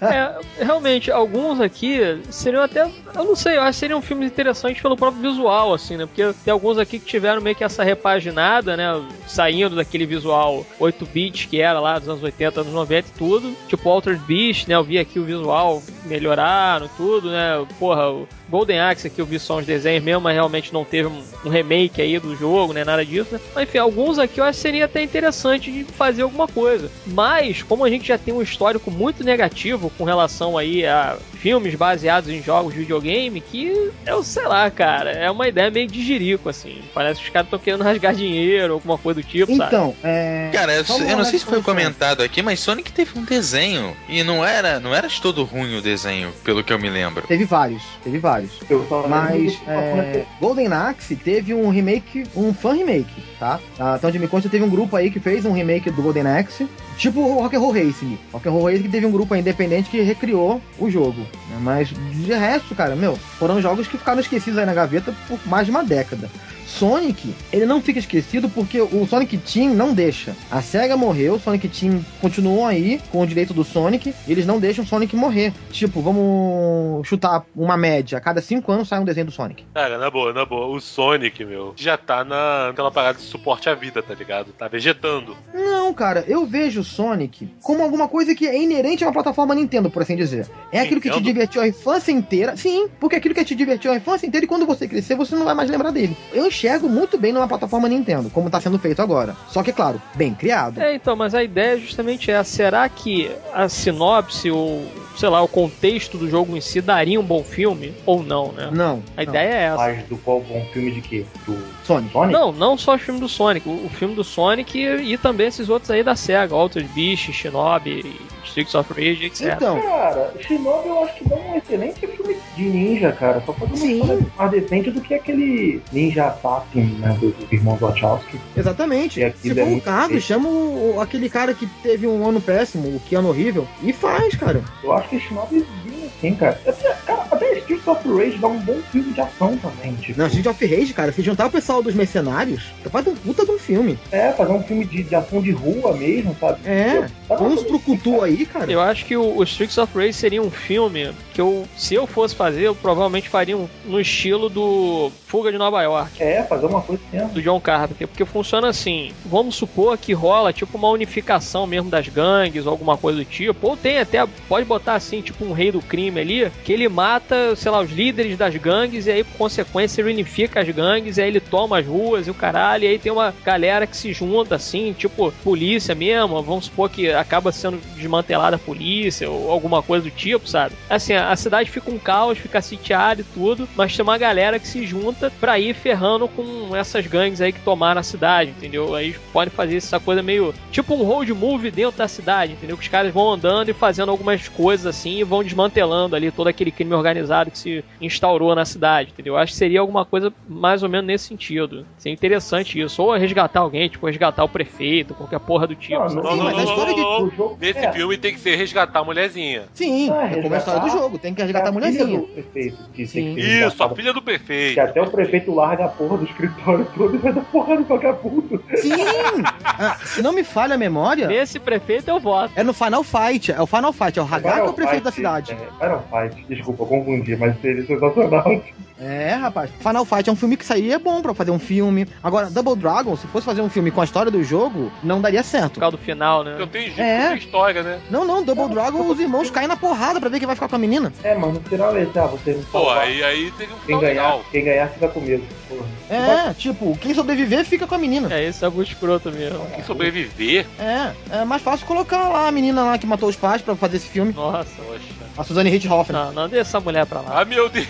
É, realmente, alguns aqui seriam até. Eu não sei, eu acho que seriam filmes interessantes pelo próprio visual, assim, né? Porque tem alguns aqui que tiveram meio que essa repaginada, né? Saindo daquele visual 8-bit que era lá dos anos 80, anos 90 e tudo. Tipo Altered Beast, né? Eu vi aqui o visual melhoraram tudo, né? Porra, o Golden Axe aqui eu vi só uns desenhos mesmo, mas realmente não teve um, remake aí do jogo, né? Nada disso, né? Mas enfim, alguns aqui eu acho que seria até interessante de fazer alguma coisa. Mas, como a gente já tem um histórico muito negativo com relação aí a filmes baseados em jogos de videogame, que eu sei lá, cara, é uma ideia meio de jirico, assim. Parece que os caras estão querendo rasgar dinheiro, alguma coisa do tipo, sabe? Então, é. Cara, eu, eu não sei se foi comentado aqui, mas Sonic teve um desenho. E não era, não era de todo ruim o desenho, pelo que eu me lembro. Teve vários, teve vários. Eu Mas é, Golden Axe teve um remake, um fan remake, tá? Ah, Até onde me consta, teve um grupo aí que fez um remake do Golden Axe, tipo o Rock and Roll Racing. Rock and Roll Racing teve um grupo independente que recriou o jogo. né? Mas de resto, cara, meu, foram jogos que ficaram esquecidos aí na gaveta por mais de uma década. Sonic, ele não fica esquecido porque o Sonic Team não deixa. A SEGA morreu, o Sonic Team continuou aí com o direito do Sonic, e eles não deixam o Sonic morrer. Tipo, vamos chutar uma média, a cada cinco anos sai um desenho do Sonic. Cara, na boa, na boa. O Sonic, meu, já tá na, naquela parada de suporte à vida, tá ligado? Tá vegetando. Não, cara, eu vejo o Sonic como alguma coisa que é inerente a uma plataforma Nintendo, por assim dizer. É aquilo que te divertiu a infância inteira. Sim, porque é aquilo que te divertiu a infância inteira e quando você crescer, você não vai mais lembrar dele. Eu enxergo muito bem numa plataforma Nintendo, como tá sendo feito agora. Só que, claro, bem criado. É, então, mas a ideia é justamente essa. Será que a sinopse ou, sei lá, o contexto do jogo em si daria um bom filme? Ou não, né? Não. A não. ideia é essa. Mas do qual bom filme de quê? Do Sonic. Sonic? Não, não só o filme do Sonic, o, o filme do Sonic e, e também esses outros aí da SEGA, Altered Beast, Shinobi, Streets of Rage, etc. Então, Cara, Shinobi eu acho que dá um excelente filme de ninja, cara. Só Sim. história mais decente do que aquele ninja assassin, né, dos dos irmãos Wachowski. exatamente. Se é for o muito caso, chama o- aquele cara que teve um ano péssimo, o Keanu horrível, e faz, cara. Eu acho que Shinobi vinha assim, cara. Até, cara, até Streets of Rage dá um bom filme de ação também, tipo. Não, Street of Rage, cara, se juntar o pessoal dos mercenários, faz um puta de um filme. É, fazer um filme de, de ação de rua mesmo, sabe? É, põe uns fazer brucutu aí, cara. Eu acho que o, o Streets of Rage seria um filme que eu, se eu fosse fazer, eu provavelmente faria um, no estilo do Fuga de Nova York. É, fazer uma coisa assim. do John Carpenter, porque funciona assim. Vamos supor que rola tipo uma unificação mesmo das gangues ou alguma coisa do tipo, ou tem até pode botar assim, tipo um rei do crime ali, que ele mata, sei lá, os líderes das gangues e aí por consequência ele unifica as gangues, e aí ele toma as ruas e o caralho, e aí tem uma galera que se junta assim, tipo polícia mesmo, vamos supor que acaba sendo desmantelada a polícia ou alguma coisa do tipo, sabe? Assim, a a cidade fica um caos, fica sitiada e tudo, mas tem uma galera que se junta pra ir ferrando com essas gangues aí que tomaram a cidade, entendeu? Aí podem fazer essa coisa meio tipo um road movie dentro da cidade, entendeu? Que os caras vão andando e fazendo algumas coisas assim e vão desmantelando ali todo aquele crime organizado que se instaurou na cidade, entendeu? Acho que seria alguma coisa mais ou menos nesse sentido. Seria interessante isso. Ou resgatar alguém, tipo, resgatar o prefeito, qualquer porra do tipo. Não? Não, não, mas a não, história não, jogo- Nesse é. filme tem que ser resgatar a mulherzinha. Sim, é como a história do resgatar- tem que resgatar a filha mulherzinha. do prefeito que Sim. tem que ser Isso, a filha do prefeito. Que até o prefeito larga a porra do escritório todo e vai dar porra no vagabundo. Sim! Ah, se não me falha a memória, Nesse prefeito eu voto. é no Final Fight. É o Final Fight, é o Hagar que é o prefeito da cidade. É, Final Fight, desculpa, eu confundi, mas seria sensacional. É, rapaz. Final Fight é um filme que sairia bom pra fazer um filme. Agora, Double Dragon, se fosse fazer um filme com a história do jogo, não daria certo. Por causa do final, né? Eu tenho jeito É. é. história, né? Não, não, Double Dragon, os irmãos caem na porrada pra ver quem vai ficar com a menina. É, mas no final é ah, você não Pô, aí, aí um Quem ganhar, legal. quem ganhar fica comigo. Porra. É, tipo, quem sobreviver fica com a menina. É, esse é muito escroto mesmo. Quem sobreviver, É, é mais fácil colocar lá a menina lá que matou os pais pra fazer esse filme. Nossa. poxa. A Suzanne Richthofen. Não, não deixa essa mulher pra lá. Ah, meu Deus!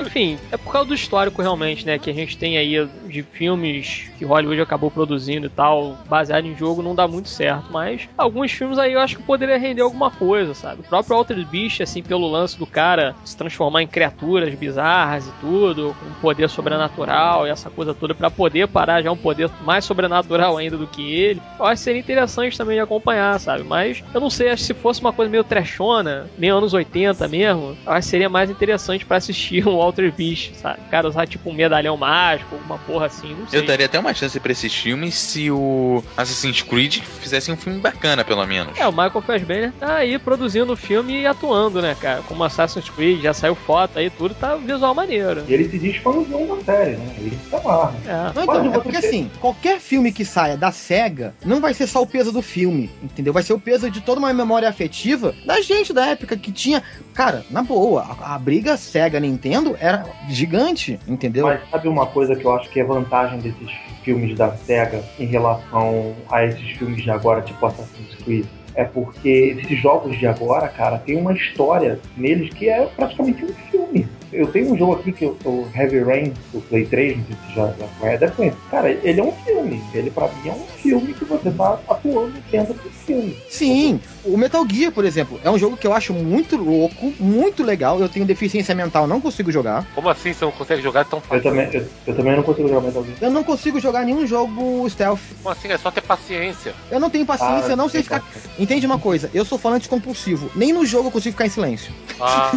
Enfim, É por causa do histórico, realmente, né? Que a gente tem aí de filmes que Hollywood acabou produzindo e tal, baseado em jogo, não dá muito certo. Mas alguns filmes aí eu acho que poderia render alguma coisa, sabe? O próprio Altered Beast, assim, pelo lance do cara se transformar em criaturas bizarras e tudo, com poder sobrenatural e essa coisa toda, para poder parar já um poder mais sobrenatural ainda do que ele. Eu acho que seria interessante também de acompanhar, sabe? Mas eu não sei, acho que se fosse uma coisa meio trashona, meio anos 80 mesmo, eu acho que seria mais interessante para assistir um Walter Beast, sabe? O cara usar tipo um medalhão mágico, alguma porra assim, não sei. Eu daria até uma chance pra esses filmes se o Assassin's Creed fizesse um filme bacana, pelo menos. É, o Michael Fassbender tá aí produzindo o filme e atuando, né, cara? Como Assassin's Creed, já saiu foto aí, tudo tá visual maneiro. E ele se diz fãzão da série, né? Ele se amarra. É. Não, então, é porque ter- assim, qualquer filme que saia da SEGA não vai ser só o peso do filme, entendeu? Vai ser o peso de toda uma memória afetiva da gente da época que tinha. Cara, na boa, a, a briga SEGA-Nintendo era gigante, entendeu? Mas sabe uma coisa que eu acho que é vantagem desses filmes da SEGA em relação a esses filmes de agora, tipo Assassin's Creed? É porque esses jogos de agora, cara, tem uma história neles que é praticamente um filme. Eu tenho um jogo aqui que é o Heavy Rain do Play 3, não sei se já, já conhece, deve conhecer. Cara, ele é um filme. Ele pra mim é um filme que você tá atuando dentro do filme. Sim, o Metal Gear, por exemplo, é um jogo que eu acho muito louco, muito legal. Eu tenho deficiência mental, não consigo jogar. Como assim você não consegue jogar tão Eu fácil? também, eu, eu também não consigo jogar Metal Gear. Eu não consigo jogar nenhum jogo stealth. Como assim? É só ter paciência. Eu não tenho paciência, Ah, eu não sei ficar. Entende uma coisa? Eu sou falante compulsivo. Nem no jogo eu consigo ficar em silêncio. Ah,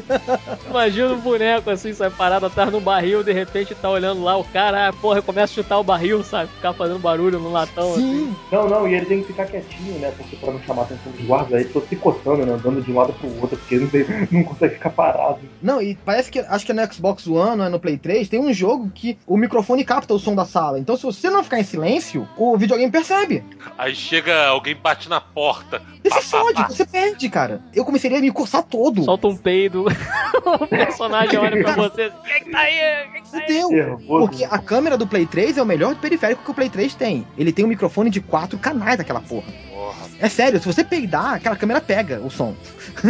Imagina um boneco assim, sai parado atrás num barril, de repente tá olhando lá, o cara, ah, porra, começa a chutar o barril, sabe? Ficar fazendo barulho no latão assim. Sim. Não, não, e ele tem que ficar quietinho, né? Porque pra não chamar atenção dos guardas, aí tô se coçando, né? Andando de um lado pro outro, porque não, tem- não consegue ficar parado. Não, e parece que acho que é no Xbox One, é no Play 3, tem um jogo que o microfone capta o som da sala. Então, se você não ficar em silêncio, o videogame percebe. aí chega alguém bate na porta. Você fode, você perde, cara. Eu começaria a me coçar todo. Solta um peido, o personagem olha pra você, quem que tá aí? Quem que tá aí? Nervoso. Porque a câmera do Play 3 é o melhor periférico que o Play 3 tem. Ele tem um microfone de quatro canais daquela porra. Porra. É sério, se você peidar, aquela câmera pega o som.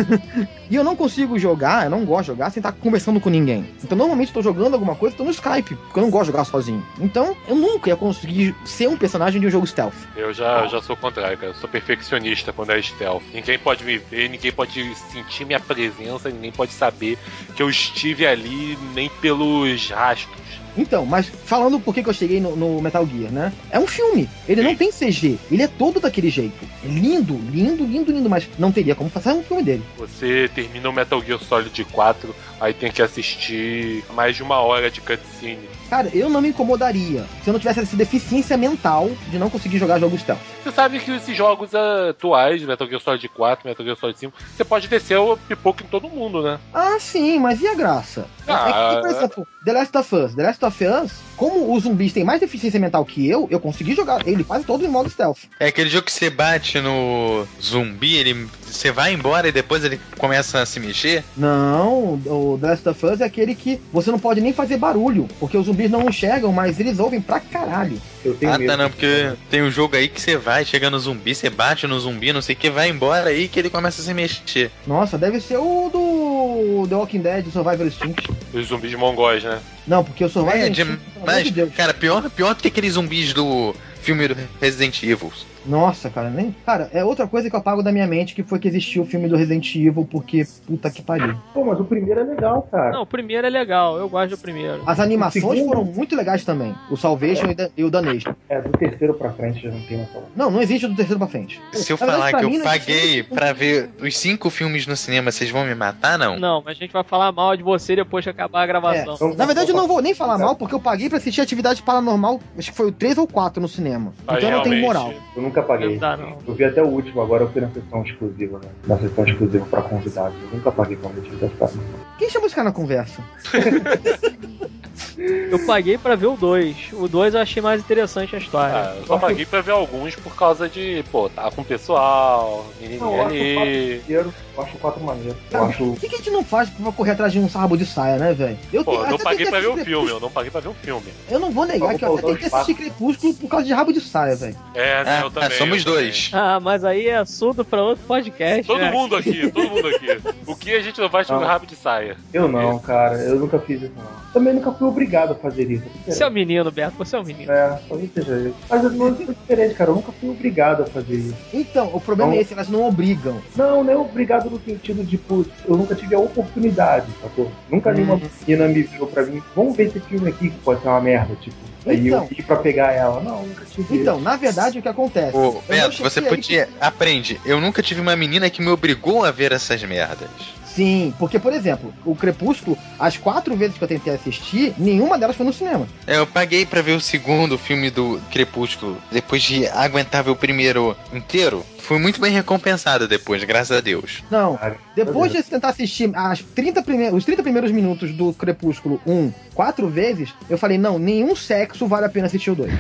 e eu não consigo jogar, eu não gosto de jogar sem estar conversando com ninguém. Então normalmente eu tô jogando alguma coisa, eu tô no Skype, porque eu não gosto de jogar sozinho. Então eu nunca ia conseguir ser um personagem de um jogo stealth. Eu já, eu já sou o contrário, cara. Eu sou perfeccionista quando é stealth. Ninguém pode me ver, ninguém pode sentir minha presença, ninguém pode saber que eu estive ali nem pelos rastros. Então, mas falando por que que eu cheguei no, no Metal Gear, né? É um filme. Ele não tem CG. Ele é todo daquele jeito. É lindo, lindo, lindo, lindo, mas não teria como fazer um filme dele. Você termina o Metal Gear Solid 4, aí tem que assistir mais de uma hora de cutscene. Cara, eu não me incomodaria se eu não tivesse essa deficiência mental de não conseguir jogar jogos stealth. Você sabe que esses jogos atuais, Metal Gear Solid 4, Metal Gear Solid 5, você pode descer o pipoco em todo mundo, né? Ah, sim, mas e a graça? Ah. É que, por exemplo, The Last of Us. The Last of Us, como os zumbis têm mais deficiência mental que eu, eu consegui jogar ele quase todo em modo stealth. É aquele jogo que você bate no zumbi, ele você vai embora e depois ele começa a se mexer. Não, o The Last of Us é aquele que você não pode nem fazer barulho, porque os zumbis não enxergam, mas eles ouvem pra caralho. Eu tenho ah, medo. tá não, porque tem um jogo aí que você vai, chega no zumbi, você bate no zumbi, não sei o que, vai embora aí que ele começa a se mexer. Nossa, deve ser o do The Walking Dead, Survival Instinct. Os zumbis mongóis, né? Não, porque o Survival É, Instinct, de- mas, de Deus. cara, pior, pior do que aqueles zumbis do filme do Resident Evil. Nossa, cara, nem. Cara, é outra coisa que eu apago da minha mente que foi que existiu o filme do Resident Evil, porque puta que pariu. Pô, mas o primeiro é legal, cara. Não, o primeiro é legal, eu gosto do primeiro. As animações foram muito legais também. O Salvation e da- e o Danation. É, do terceiro pra frente já não tem mais falar. Não, não existe do terceiro pra frente. Se eu falar que eu não paguei existe- pra ver os cinco filmes no cinema, vocês vão me matar, não? Não, mas a gente vai falar mal de você depois que acabar a gravação. Então, Na verdade, eu não vou nem falar mal, porque eu paguei pra assistir Atividade Paranormal, acho que foi o 3 ou 4 no cinema. Aí Então eu não tenho moral. Eu nunca paguei. Não dá, não. Eu vi até o último, agora eu fui na sessão exclusiva, né? Na sessão exclusiva pra convidados. Eu nunca paguei pra ver atividade paranormal. Quem chama esse cara na conversa? Eu paguei pra ver o 2. O 2 eu achei mais interessante a história. Ah, eu só paguei pra ver alguns por causa de, pô, tá com o pessoal, menininha ali. Eu acho o 4 maneiro. Eu acho. O que, que a gente não faz pra correr atrás de um rabo de saia, né, velho? Eu Pô, eu não paguei pra ver o filme, eu não paguei pra ver o filme. Eu não vou negar que eu até tentei assistir Crepúsculo por causa de rabo de saia, velho. É, né? eu É, também. é, somos eu também. dois. Ah, mas aí é assunto pra outro podcast. Todo né? mundo aqui, todo mundo aqui. O que a gente não faz com rabo de saia? Eu não, cara. Eu nunca fiz isso, não. Também nunca fui obrigado a fazer isso. Você é um menino, Beto, você é um menino. É, talvez seja isso. Mas eu não sou diferente, cara. Eu nunca fui obrigado a fazer isso. Então, o problema Não. é esse, elas não obrigam. Não, não é obrigado no sentido de, putz, eu nunca tive a oportunidade, sacou? Nunca nenhuma Hum. menina me virou pra mim, vamos ver esse filme aqui que pode ser uma merda, tipo. Aí Então. eu ir pra pegar ela. Não, nunca tive Então, na verdade, o que acontece? Ô, Beto, você podia. Aprende. Eu nunca tive uma menina que me obrigou a ver essas merdas. Sim, porque, por exemplo, o Crepúsculo, as quatro vezes que eu tentei assistir, nenhuma delas foi no cinema. É, Eu paguei pra ver o segundo filme do Crepúsculo, depois de aguentar ver o primeiro inteiro. Fui muito bem recompensado depois, graças a Deus. Não, depois de tentar assistir as 30 prime- os 30 primeiros minutos do Crepúsculo 1 quatro vezes, eu falei, não, nenhum sexo vale a pena assistir o 2.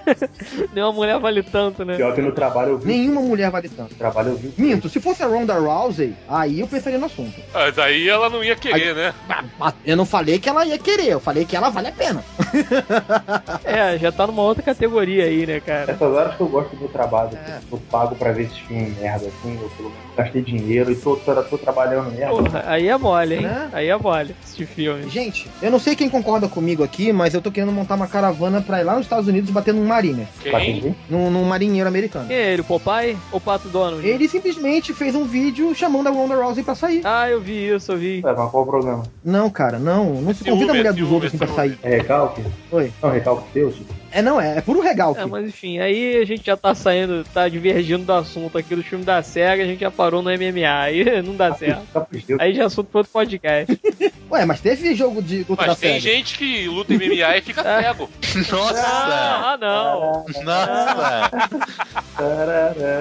Nenhuma mulher vale tanto, né? Pior que no trabalho eu vi. Nenhuma mulher vale tanto. No trabalho eu vi. Minto, se fosse a Ronda Rousey, aí eu pensaria no assunto. Mas aí ela não ia querer, né? Ah, Eu não falei que ela ia querer, eu falei que ela vale a pena. É, já tá numa outra categoria aí, né, cara? Essas horas que eu gosto do trabalho, É. eu pago pra ver esses filmes merda, assim, eu pelo menos gastei dinheiro e tô, tô, tô trabalhando merda. Porra, aí é mole, hein? Né? Aí é mole, esse filme. Gente, eu não sei quem concorda comigo aqui, mas eu tô querendo montar uma caravana pra ir lá nos Estados Unidos bater num mariner, Pra Quem? num, num marinheiro americano. Quem é ele, o Popeye ou o Pato Donald? Ele simplesmente fez um vídeo chamando a Ronda Rousey pra sair. Ah, eu vi isso, eu vi. É, mas qual o problema? Não, cara, não. Não se convida a mulher dos outros assim pra sair. É recalque? Oi. Não, recalque seu, tipo. É, não, é, é puro regalque. É, mas enfim, aí a gente já tá saindo, tá divergindo do assunto aqui do filme da SEGA, a gente já parou no MMA, aí não dá certo. Capricheu. Aí já é assunto pra outro podcast. Ué, mas teve jogo de luta da Mas tem SEGA. gente que luta MMA e fica É. cego. Nossa! Ah, não. Nossa!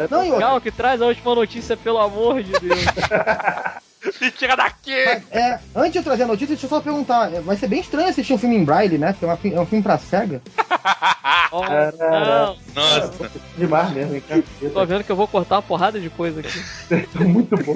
Não, e outra, que traz a última notícia, pelo amor de Deus. Me tira daqui! é, antes de eu trazer a notícia, deixa eu só perguntar. é, Vai ser bem estranho assistir um filme em Braille, né? Porque é, uma é um filme pra SEGA. Oh, não, Nossa! Demais mesmo, hein? tô vendo que eu vou cortar uma porrada de coisa aqui. Muito bom.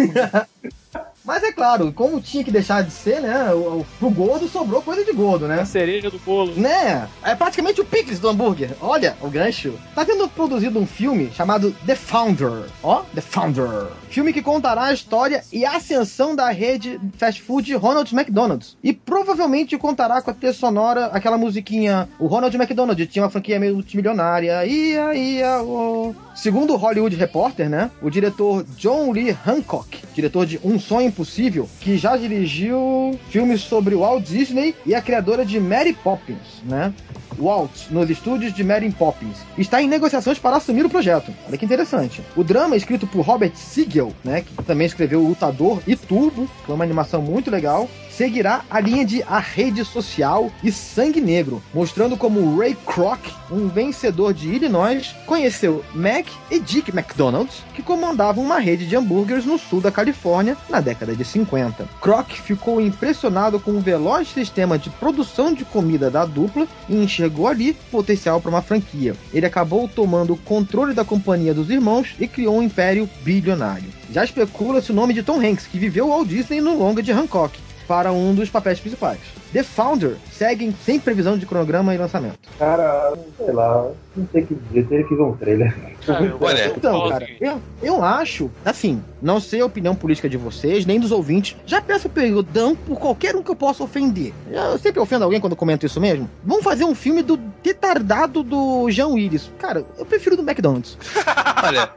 Mas é claro, como tinha que deixar de ser, né? O, o, pro gordo sobrou coisa de gordo, né? A cereja do bolo. Né? É praticamente o picles do hambúrguer. Olha o gancho. Tá sendo produzido um filme chamado The Founder. Ó, The Founder. Filme que contará a história e a ascensão da rede fast food Ronald McDonald's. E provavelmente contará com a trilha sonora, aquela musiquinha. O Ronald McDonald tinha uma franquia meio multimilionária. Ia, ia, oh. Segundo o Hollywood Reporter, né? O diretor John Lee Hancock, diretor de Um Sonho Impossível, que já dirigiu filmes sobre Walt Disney e a criadora de Mary Poppins, né? Walt, nos estúdios de Mary Poppins, está em negociações para assumir o projeto. Olha que interessante. O drama escrito por Robert Siegel, né, que também escreveu O Lutador e Turbo, é uma animação muito legal, seguirá a linha de A Rede Social e Sangue Negro, mostrando como Ray Kroc, um vencedor de Illinois, conheceu Mac e Dick McDonald's, que comandavam uma rede de hambúrgueres no sul da Califórnia na década de 50. Kroc ficou impressionado com o veloz sistema de produção de comida da dupla e enxergou ali potencial para uma franquia. Ele acabou tomando o controle da companhia dos irmãos e criou um império bilionário. Já especula-se o nome de Tom Hanks, que viveu Walt Disney no longa de Hancock, para um dos papéis principais. The Founder segue sem previsão de cronograma e lançamento. Cara, sei lá, não sei o que dizer, teria que ver um trailer. Cara, eu- Olha, eu Então, cara, eu, eu acho, assim, não sei a opinião política de vocês, nem dos ouvintes. Já peço perdão por qualquer um que eu possa ofender. Eu sempre ofendo alguém quando eu comento isso mesmo. Vamos fazer um filme do retardado do Jean Willis. Cara, eu prefiro do McDonald's. Olha,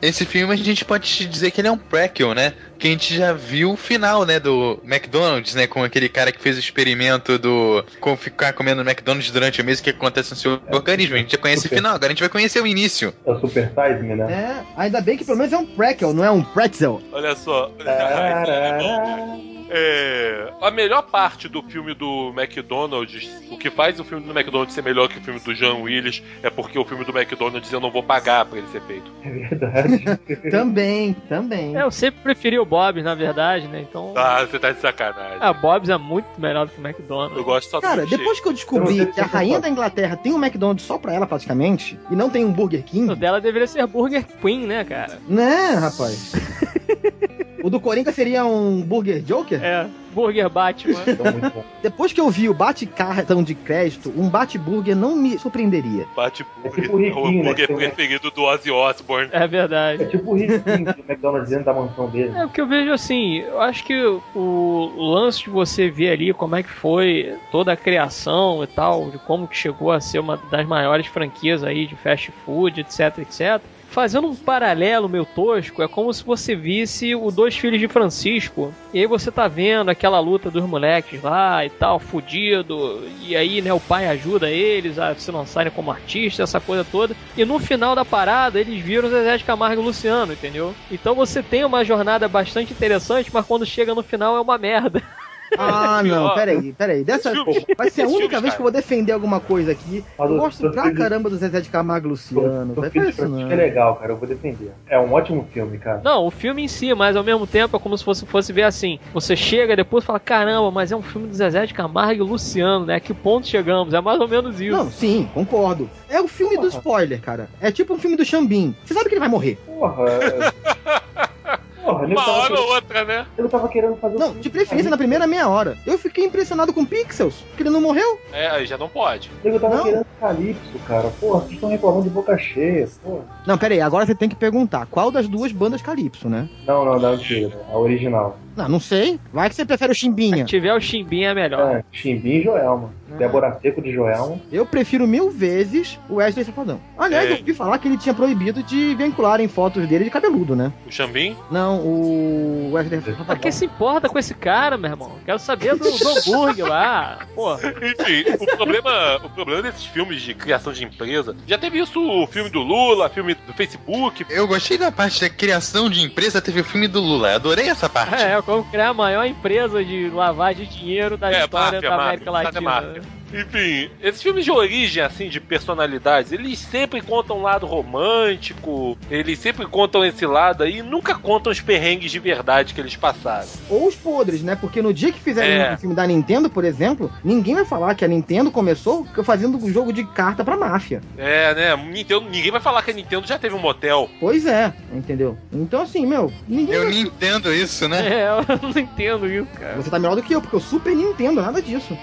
esse filme a gente pode te dizer que ele é um prequel, né? Que a gente já viu o final, né, do McDonald's, né? Com aquele cara que fez o experimento do com ficar comendo McDonald's durante o mês, o que acontece no seu organismo. A gente já conhece o final, agora a gente vai conhecer o início. É o Super Size Me, né? É, ainda bem que pelo menos é um prequel, não é um pretzel. Olha só. Tarará. É, a melhor parte do filme do McDonald's, o que faz o filme do McDonald's ser melhor que o filme do Jean Willis, é porque o filme do McDonald's eu não vou pagar pra ele ser feito. É verdade. Também, também. É, eu sempre preferi o Bob's, na verdade, né? Então. Ah, você tá de sacanagem. A Bob's é muito melhor do que o McDonald's. Eu gosto só do Cara, milkshake. depois que eu descobri sei que a rainha da Inglaterra tem um McDonald's só pra ela praticamente, e não tem um Burger O King, dela deveria ser Burger Queen, né, cara? né, rapaz? O do Coringa seria um Burger Joker? É, Burger Batman. Então. Depois que eu vi o bate-cartão de crédito, um bate-burger não me surpreenderia. Bate É tipo o Riquinho, né, hambúrguer que tem- preferido do Ozzy Osbourne. É É verdade. tipo o Riquinho do McDonald's dentro da mansão dele. É porque eu vejo assim, eu acho que o lance de você ver ali como é que foi toda a criação e tal, de como que chegou a ser uma das maiores franquias aí de fast food, etc, etc. Fazendo um paralelo meio tosco, é como se você visse o Dois Filhos de Francisco, e aí você tá vendo aquela luta dos moleques lá e tal, fudido, e aí, né, o pai ajuda eles a se lançarem como artista, essa coisa toda, e no final da parada eles viram Zezé de Camargo e Luciano, entendeu? Então você tem uma jornada bastante interessante, mas quando chega no final é uma merda. Ah, não, peraí, peraí. Dessa filme- vai ser a única vez que eu vou defender alguma coisa aqui. Eu gosto pra caramba do Zezé de Camargo e Luciano. O Vai filme de não. é legal, cara. Eu vou defender. É um ótimo filme, cara. Não, o filme em si, mas ao mesmo tempo é como se fosse, fosse ver assim. Você chega depois e fala, caramba, mas é um filme do Zezé de Camargo e Luciano, né? Que ponto chegamos? É mais ou menos isso. Não, sim, concordo. É o filme do Porra. spoiler, cara. É tipo um filme do Xambim. Você sabe que ele vai morrer. Porra. Porra, ele Uma tava, hora querendo, ou outra, né? ele tava querendo fazer um Não, filme de preferência na primeira meia hora. Eu fiquei impressionado com Pixels, que ele não morreu. É, aí já não pode. Ele tava Não. querendo Calypso, cara. Porra, vocês estão reclamando de boca cheia. Porra. Não, pera aí, agora você tem que perguntar qual das duas bandas Calypso, né? Não, não, da antiga, a original. Não, não sei. Vai que você prefere o Chimbinha. Se tiver o Chimbinha é melhor. É, Chimbim e Joelma. Ah. Débora Seco de Joelma. Eu prefiro mil vezes o Wesley Safadão. Aliás, É. eu ouvi falar que ele tinha proibido de vincularem fotos dele de cabeludo, né? O Xambim? Não, o Wesley Pra Safadão. quem se importa com esse cara, meu irmão? Quero saber do, do hambúrguer lá. Porra. Enfim, o problema, o problema desses filmes de criação de empresa. Já teve isso o filme do Lula, filme do Facebook. Eu gostei da parte da criação de empresa, teve o filme do Lula. Eu adorei essa parte. É, como criar a maior empresa de lavagem de dinheiro da É, história máfia, da máfia, América sabe, Latina. máfia. Enfim, esses filmes de origem, assim, de personalidades, eles sempre contam um lado romântico, eles sempre contam esse lado aí, e nunca contam os perrengues de verdade que eles passaram. Ou os podres, né? Porque no dia que fizerem É. um filme da Nintendo, por exemplo, ninguém vai falar que a Nintendo começou fazendo um jogo de carta pra máfia. É, né? Nintendo, ninguém vai falar que a Nintendo já teve um motel. Pois é, entendeu? Então, assim, meu, ninguém. Eu vai- nem entendo isso, né? É, eu não entendo isso, cara. Você tá melhor do que eu, porque eu super Nintendo, nada disso.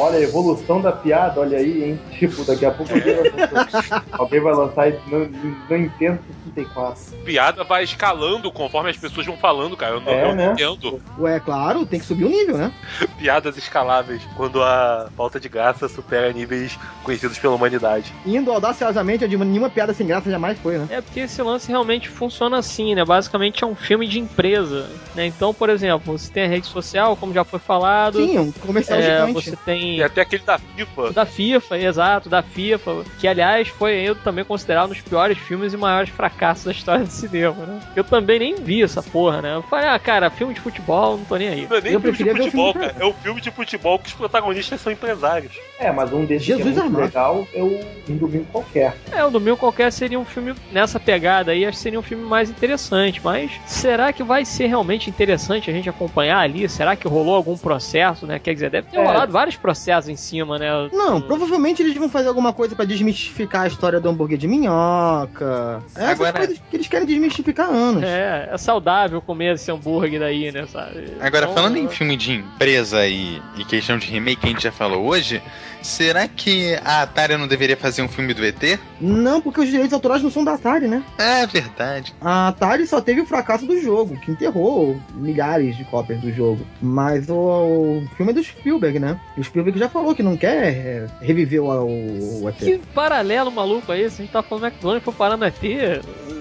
Olha a evolução da piada, olha aí, hein? Tipo, daqui a pouco alguém vai lançar, alguém vai lançar isso no, no Nintendo 64. Piada vai escalando conforme as pessoas vão falando, cara. Eu não, É, eu né? entendo Ué, claro, tem que subir o nível, né? piadas escaláveis quando a falta de graça supera níveis conhecidos pela humanidade. Indo audaciosamente, eu digo, nenhuma piada sem graça jamais foi, né? É porque esse lance realmente funciona assim, né? Basicamente é um filme de empresa, né? Então, por exemplo, você tem a rede social, como já foi falado. Sim, um comercial é, gigante. você tem E até aquele da FIFA. da FIFA, exato, da FIFA, que aliás foi eu também considerado um dos piores filmes e maiores fracassos da história do cinema, né? Eu também nem vi essa porra, né? Eu falei, ah, cara, filme de futebol, não tô nem aí. Não é nem Eu filme de futebol, filme cara. É o filme de futebol que os protagonistas são empresários. É, mas um desses Jesus que é legal é o Um Domingo Qualquer. É, o Domingo Qualquer seria um filme nessa pegada aí, acho que seria um filme mais interessante, mas será que vai ser realmente interessante a gente acompanhar ali? Será que rolou algum processo, né? Quer dizer, deve ter É. rolado vários processos em cima, né? Não, provavelmente eles vão fazer alguma coisa pra desmistificar a história do hambúrguer de minhoca. Essas Agora- coisas que eles querem desmistificar há anos. É, é saudável comer esse hambúrguer daí, né, sabe? Agora, Então, falando em filme de empresa e, e questão de remake que a gente já falou hoje, será que a Atari não deveria fazer um filme do ET? Não, porque os direitos autorais não são da Atari, né? É verdade. A Atari só teve o fracasso do jogo, que enterrou milhares de cópias do jogo. Mas o, o filme é do Spielberg, né? O Spielberg já falou que não quer é, reviver o, o, o ET. Que paralelo maluco é esse? A gente tá falando McDonald's e foi parar no ET?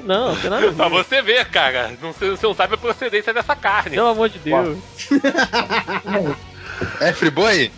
Não, não tem nada a Pra ver. você ver, cara. Não, você você não sabe a procedência dessa carne. Pelo amor de Deus. É Friboi?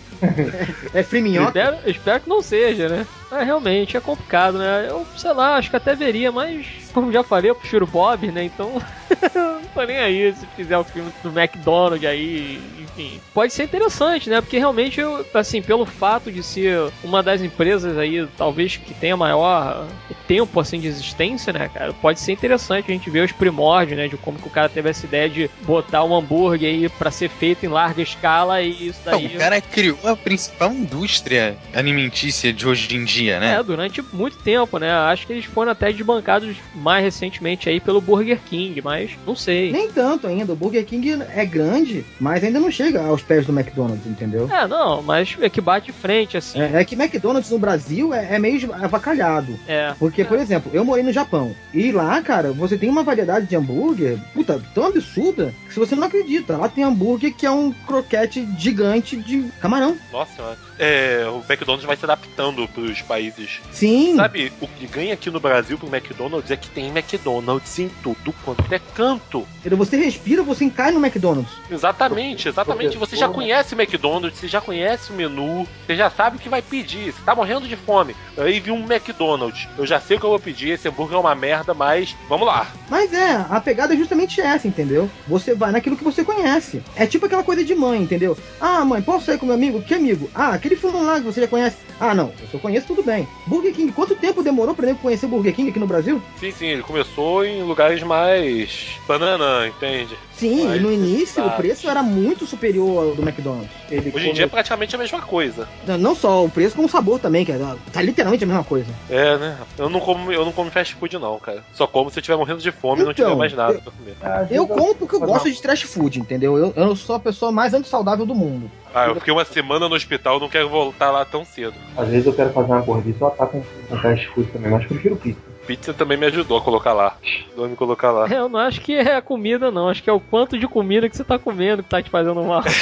É free minhoca? Espero, espero que não seja, né? Mas realmente é complicado, né? Eu, sei lá, acho que até veria, mas como já falei, eu prefiro o Bob, né? Então, não tô nem aí se fizer o filme do McDonald's aí, enfim. Pode ser interessante, né? Porque realmente, eu, assim, pelo fato de ser uma das empresas aí, talvez que tenha maior tempo, assim, de existência, né, cara? Pode ser interessante a gente ver os primórdios, né? De como que o cara teve essa ideia de botar um hambúrguer aí pra ser feito em larga escala e isso Não, daí... o cara criou a principal indústria alimentícia de hoje em dia dia, né? É, durante muito tempo, né? Acho que eles foram até desbancados mais recentemente aí pelo Burger King, mas não sei. Nem tanto ainda. O Burger King é grande, mas ainda não chega aos pés do McDonald's, entendeu? É, não, mas é que bate de frente, assim. É, é que McDonald's no Brasil é, é meio avacalhado. É. Porque, por exemplo, eu morei no Japão. E lá, cara, você tem uma variedade de hambúrguer, puta, tão absurda, que se você não acredita. Lá tem hambúrguer que é um croquete gigante de camarão. Nossa. É, o McDonald's vai se adaptando pros países. Sim. Sabe, o que ganha aqui no Brasil pro McDonald's é que tem McDonald's em tudo quanto é canto. Você respira, você cai no McDonald's. Exatamente, exatamente. Você já conhece o McDonald's, você já conhece o menu, você já sabe o que vai pedir. Você tá morrendo de fome. Aí vi um McDonald's. Eu já sei o que eu vou pedir. Esse hambúrguer é uma merda, mas vamos lá. Mas é, a pegada é justamente essa, entendeu? Você vai naquilo que você conhece. É tipo aquela coisa de mãe, entendeu? Ah, mãe, posso sair com meu amigo? Que amigo? Ah, aquele fulano lá que você já conhece. Ah, não, eu conheço tudo bem. Burger King, quanto tempo demorou pra eu conhecer o BurgerKing aqui no Brasil? Sim, sim, ele começou em lugares mais banana, entende? Sim, Mas no início o preço era muito superior ao do McDonald's. Ele Hoje em dia é praticamente a mesma coisa. Não, não só o preço, como o sabor também, que é, tá literalmente a mesma coisa. É, né? Eu não como, eu não como fast food não, cara. Só como se eu estiver morrendo de fome e não Então, tiver mais nada eu- pra comer. Ah, Eu como porque eu gosto de trash food, entendeu? Eu, eu sou a pessoa mais antissaudável do mundo. Ah, eu fiquei uma semana no hospital, não quero voltar lá tão cedo. Às vezes eu quero fazer uma gordice, eu ataco com fast food também, mas prefiro pizza. Pizza também me ajudou a colocar lá. Ajudou a me colocar lá. É, Eu não acho que é a comida, não. Acho que é o quanto de comida que você tá comendo que tá te fazendo mal.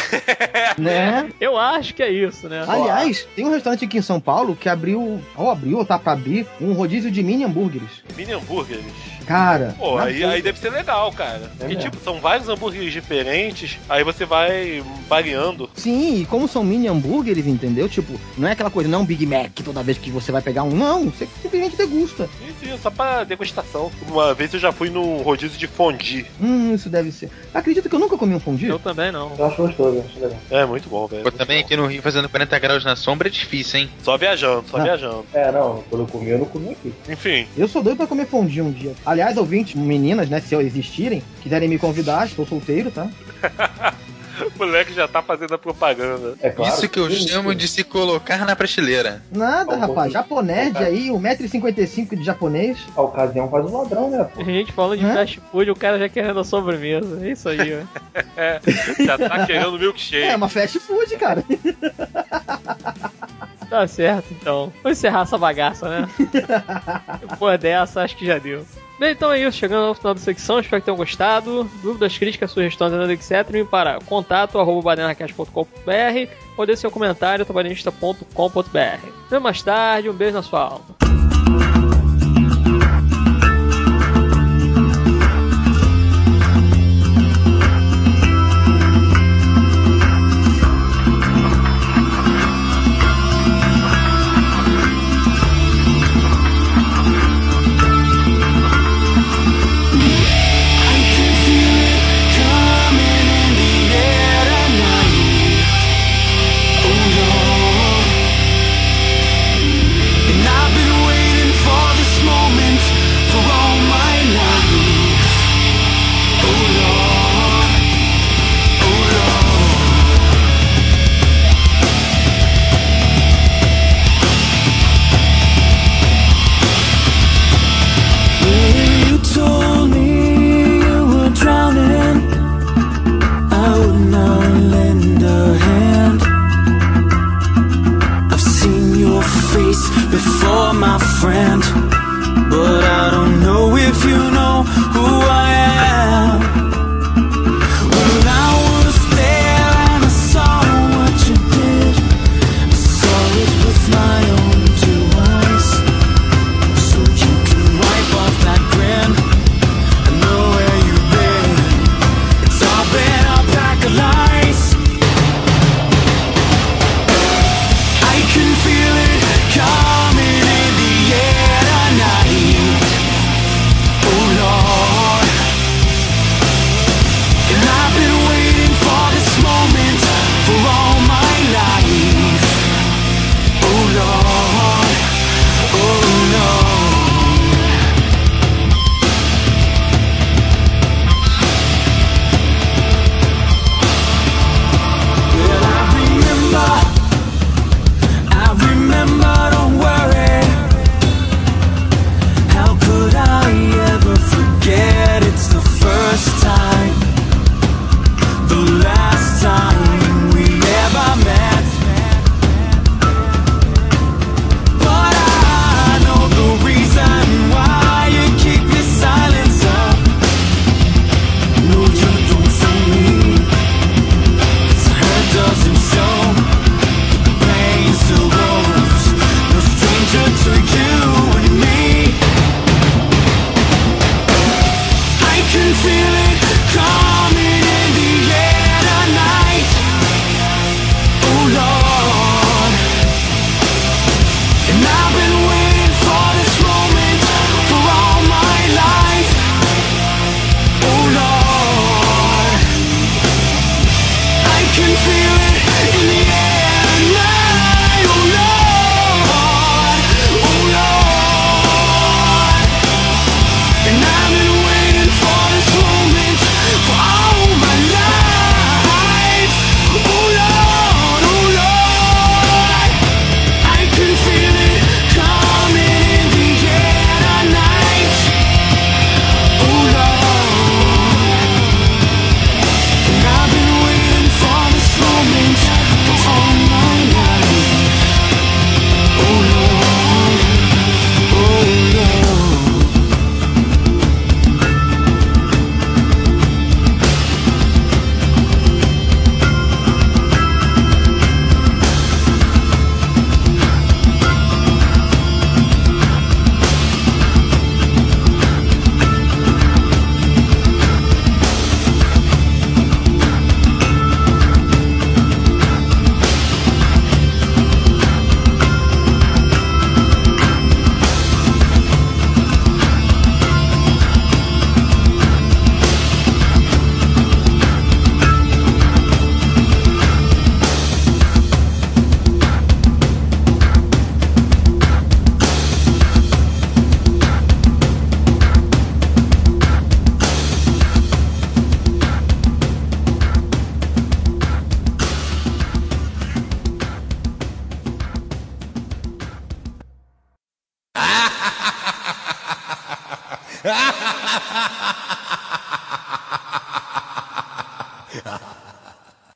Né? Eu acho que é isso, né? Aliás, tem um restaurante aqui em São Paulo que abriu, ou abriu, ou tá pra abrir, um rodízio de mini hambúrgueres. Mini hambúrgueres. Cara, Pô, aí, aí deve ser legal, cara. Porque, mesmo. tipo, são vários hambúrgueres diferentes, aí você vai variando. Sim, e como são mini hambúrgueres, entendeu? Tipo, não é aquela coisa, não é um Big Mac toda vez que você vai pegar um, não. Você simplesmente degusta. Sim, sim, só pra degustação. Uma vez eu já fui num rodízio de fondue. Hum, isso deve ser. Acredita que eu nunca comi um fondue? Eu também não. Eu acho gostoso, eu acho legal. É, muito bom, velho. Também bom. aqui no Rio fazendo 40 graus na sombra é difícil, hein? Só viajando, só Ah. viajando. É, não, quando eu comi, eu não comi aqui. Enfim, Eu sou doido pra comer fondue um dia. Aliás, ouvintes, meninas, né, se existirem, quiserem me convidar, estou solteiro, tá? o moleque já tá fazendo a propaganda. É claro. Isso que eu sim, chamo sim. de se colocar na prateleira. Nada, Ó, rapaz. Japonês cara. aí, 1,55m de japonês. A ocasião faz o ladrão, né, pô? A gente falando de Hã? fast food, o cara já querendo a sobremesa. É isso aí, ó. Já tá querendo milkshake. É uma fast food, cara. Tá certo, então. Vamos encerrar essa bagaça, né? Depois dessa, acho que já deu. Bem, então é isso. Chegando ao final da secção. Espero que tenham gostado. Dúvidas, críticas, sugestões, etc. Me para contato arroba ou dê seu comentário trabalhista.com.br. Até mais tarde. Um beijo na sua alma.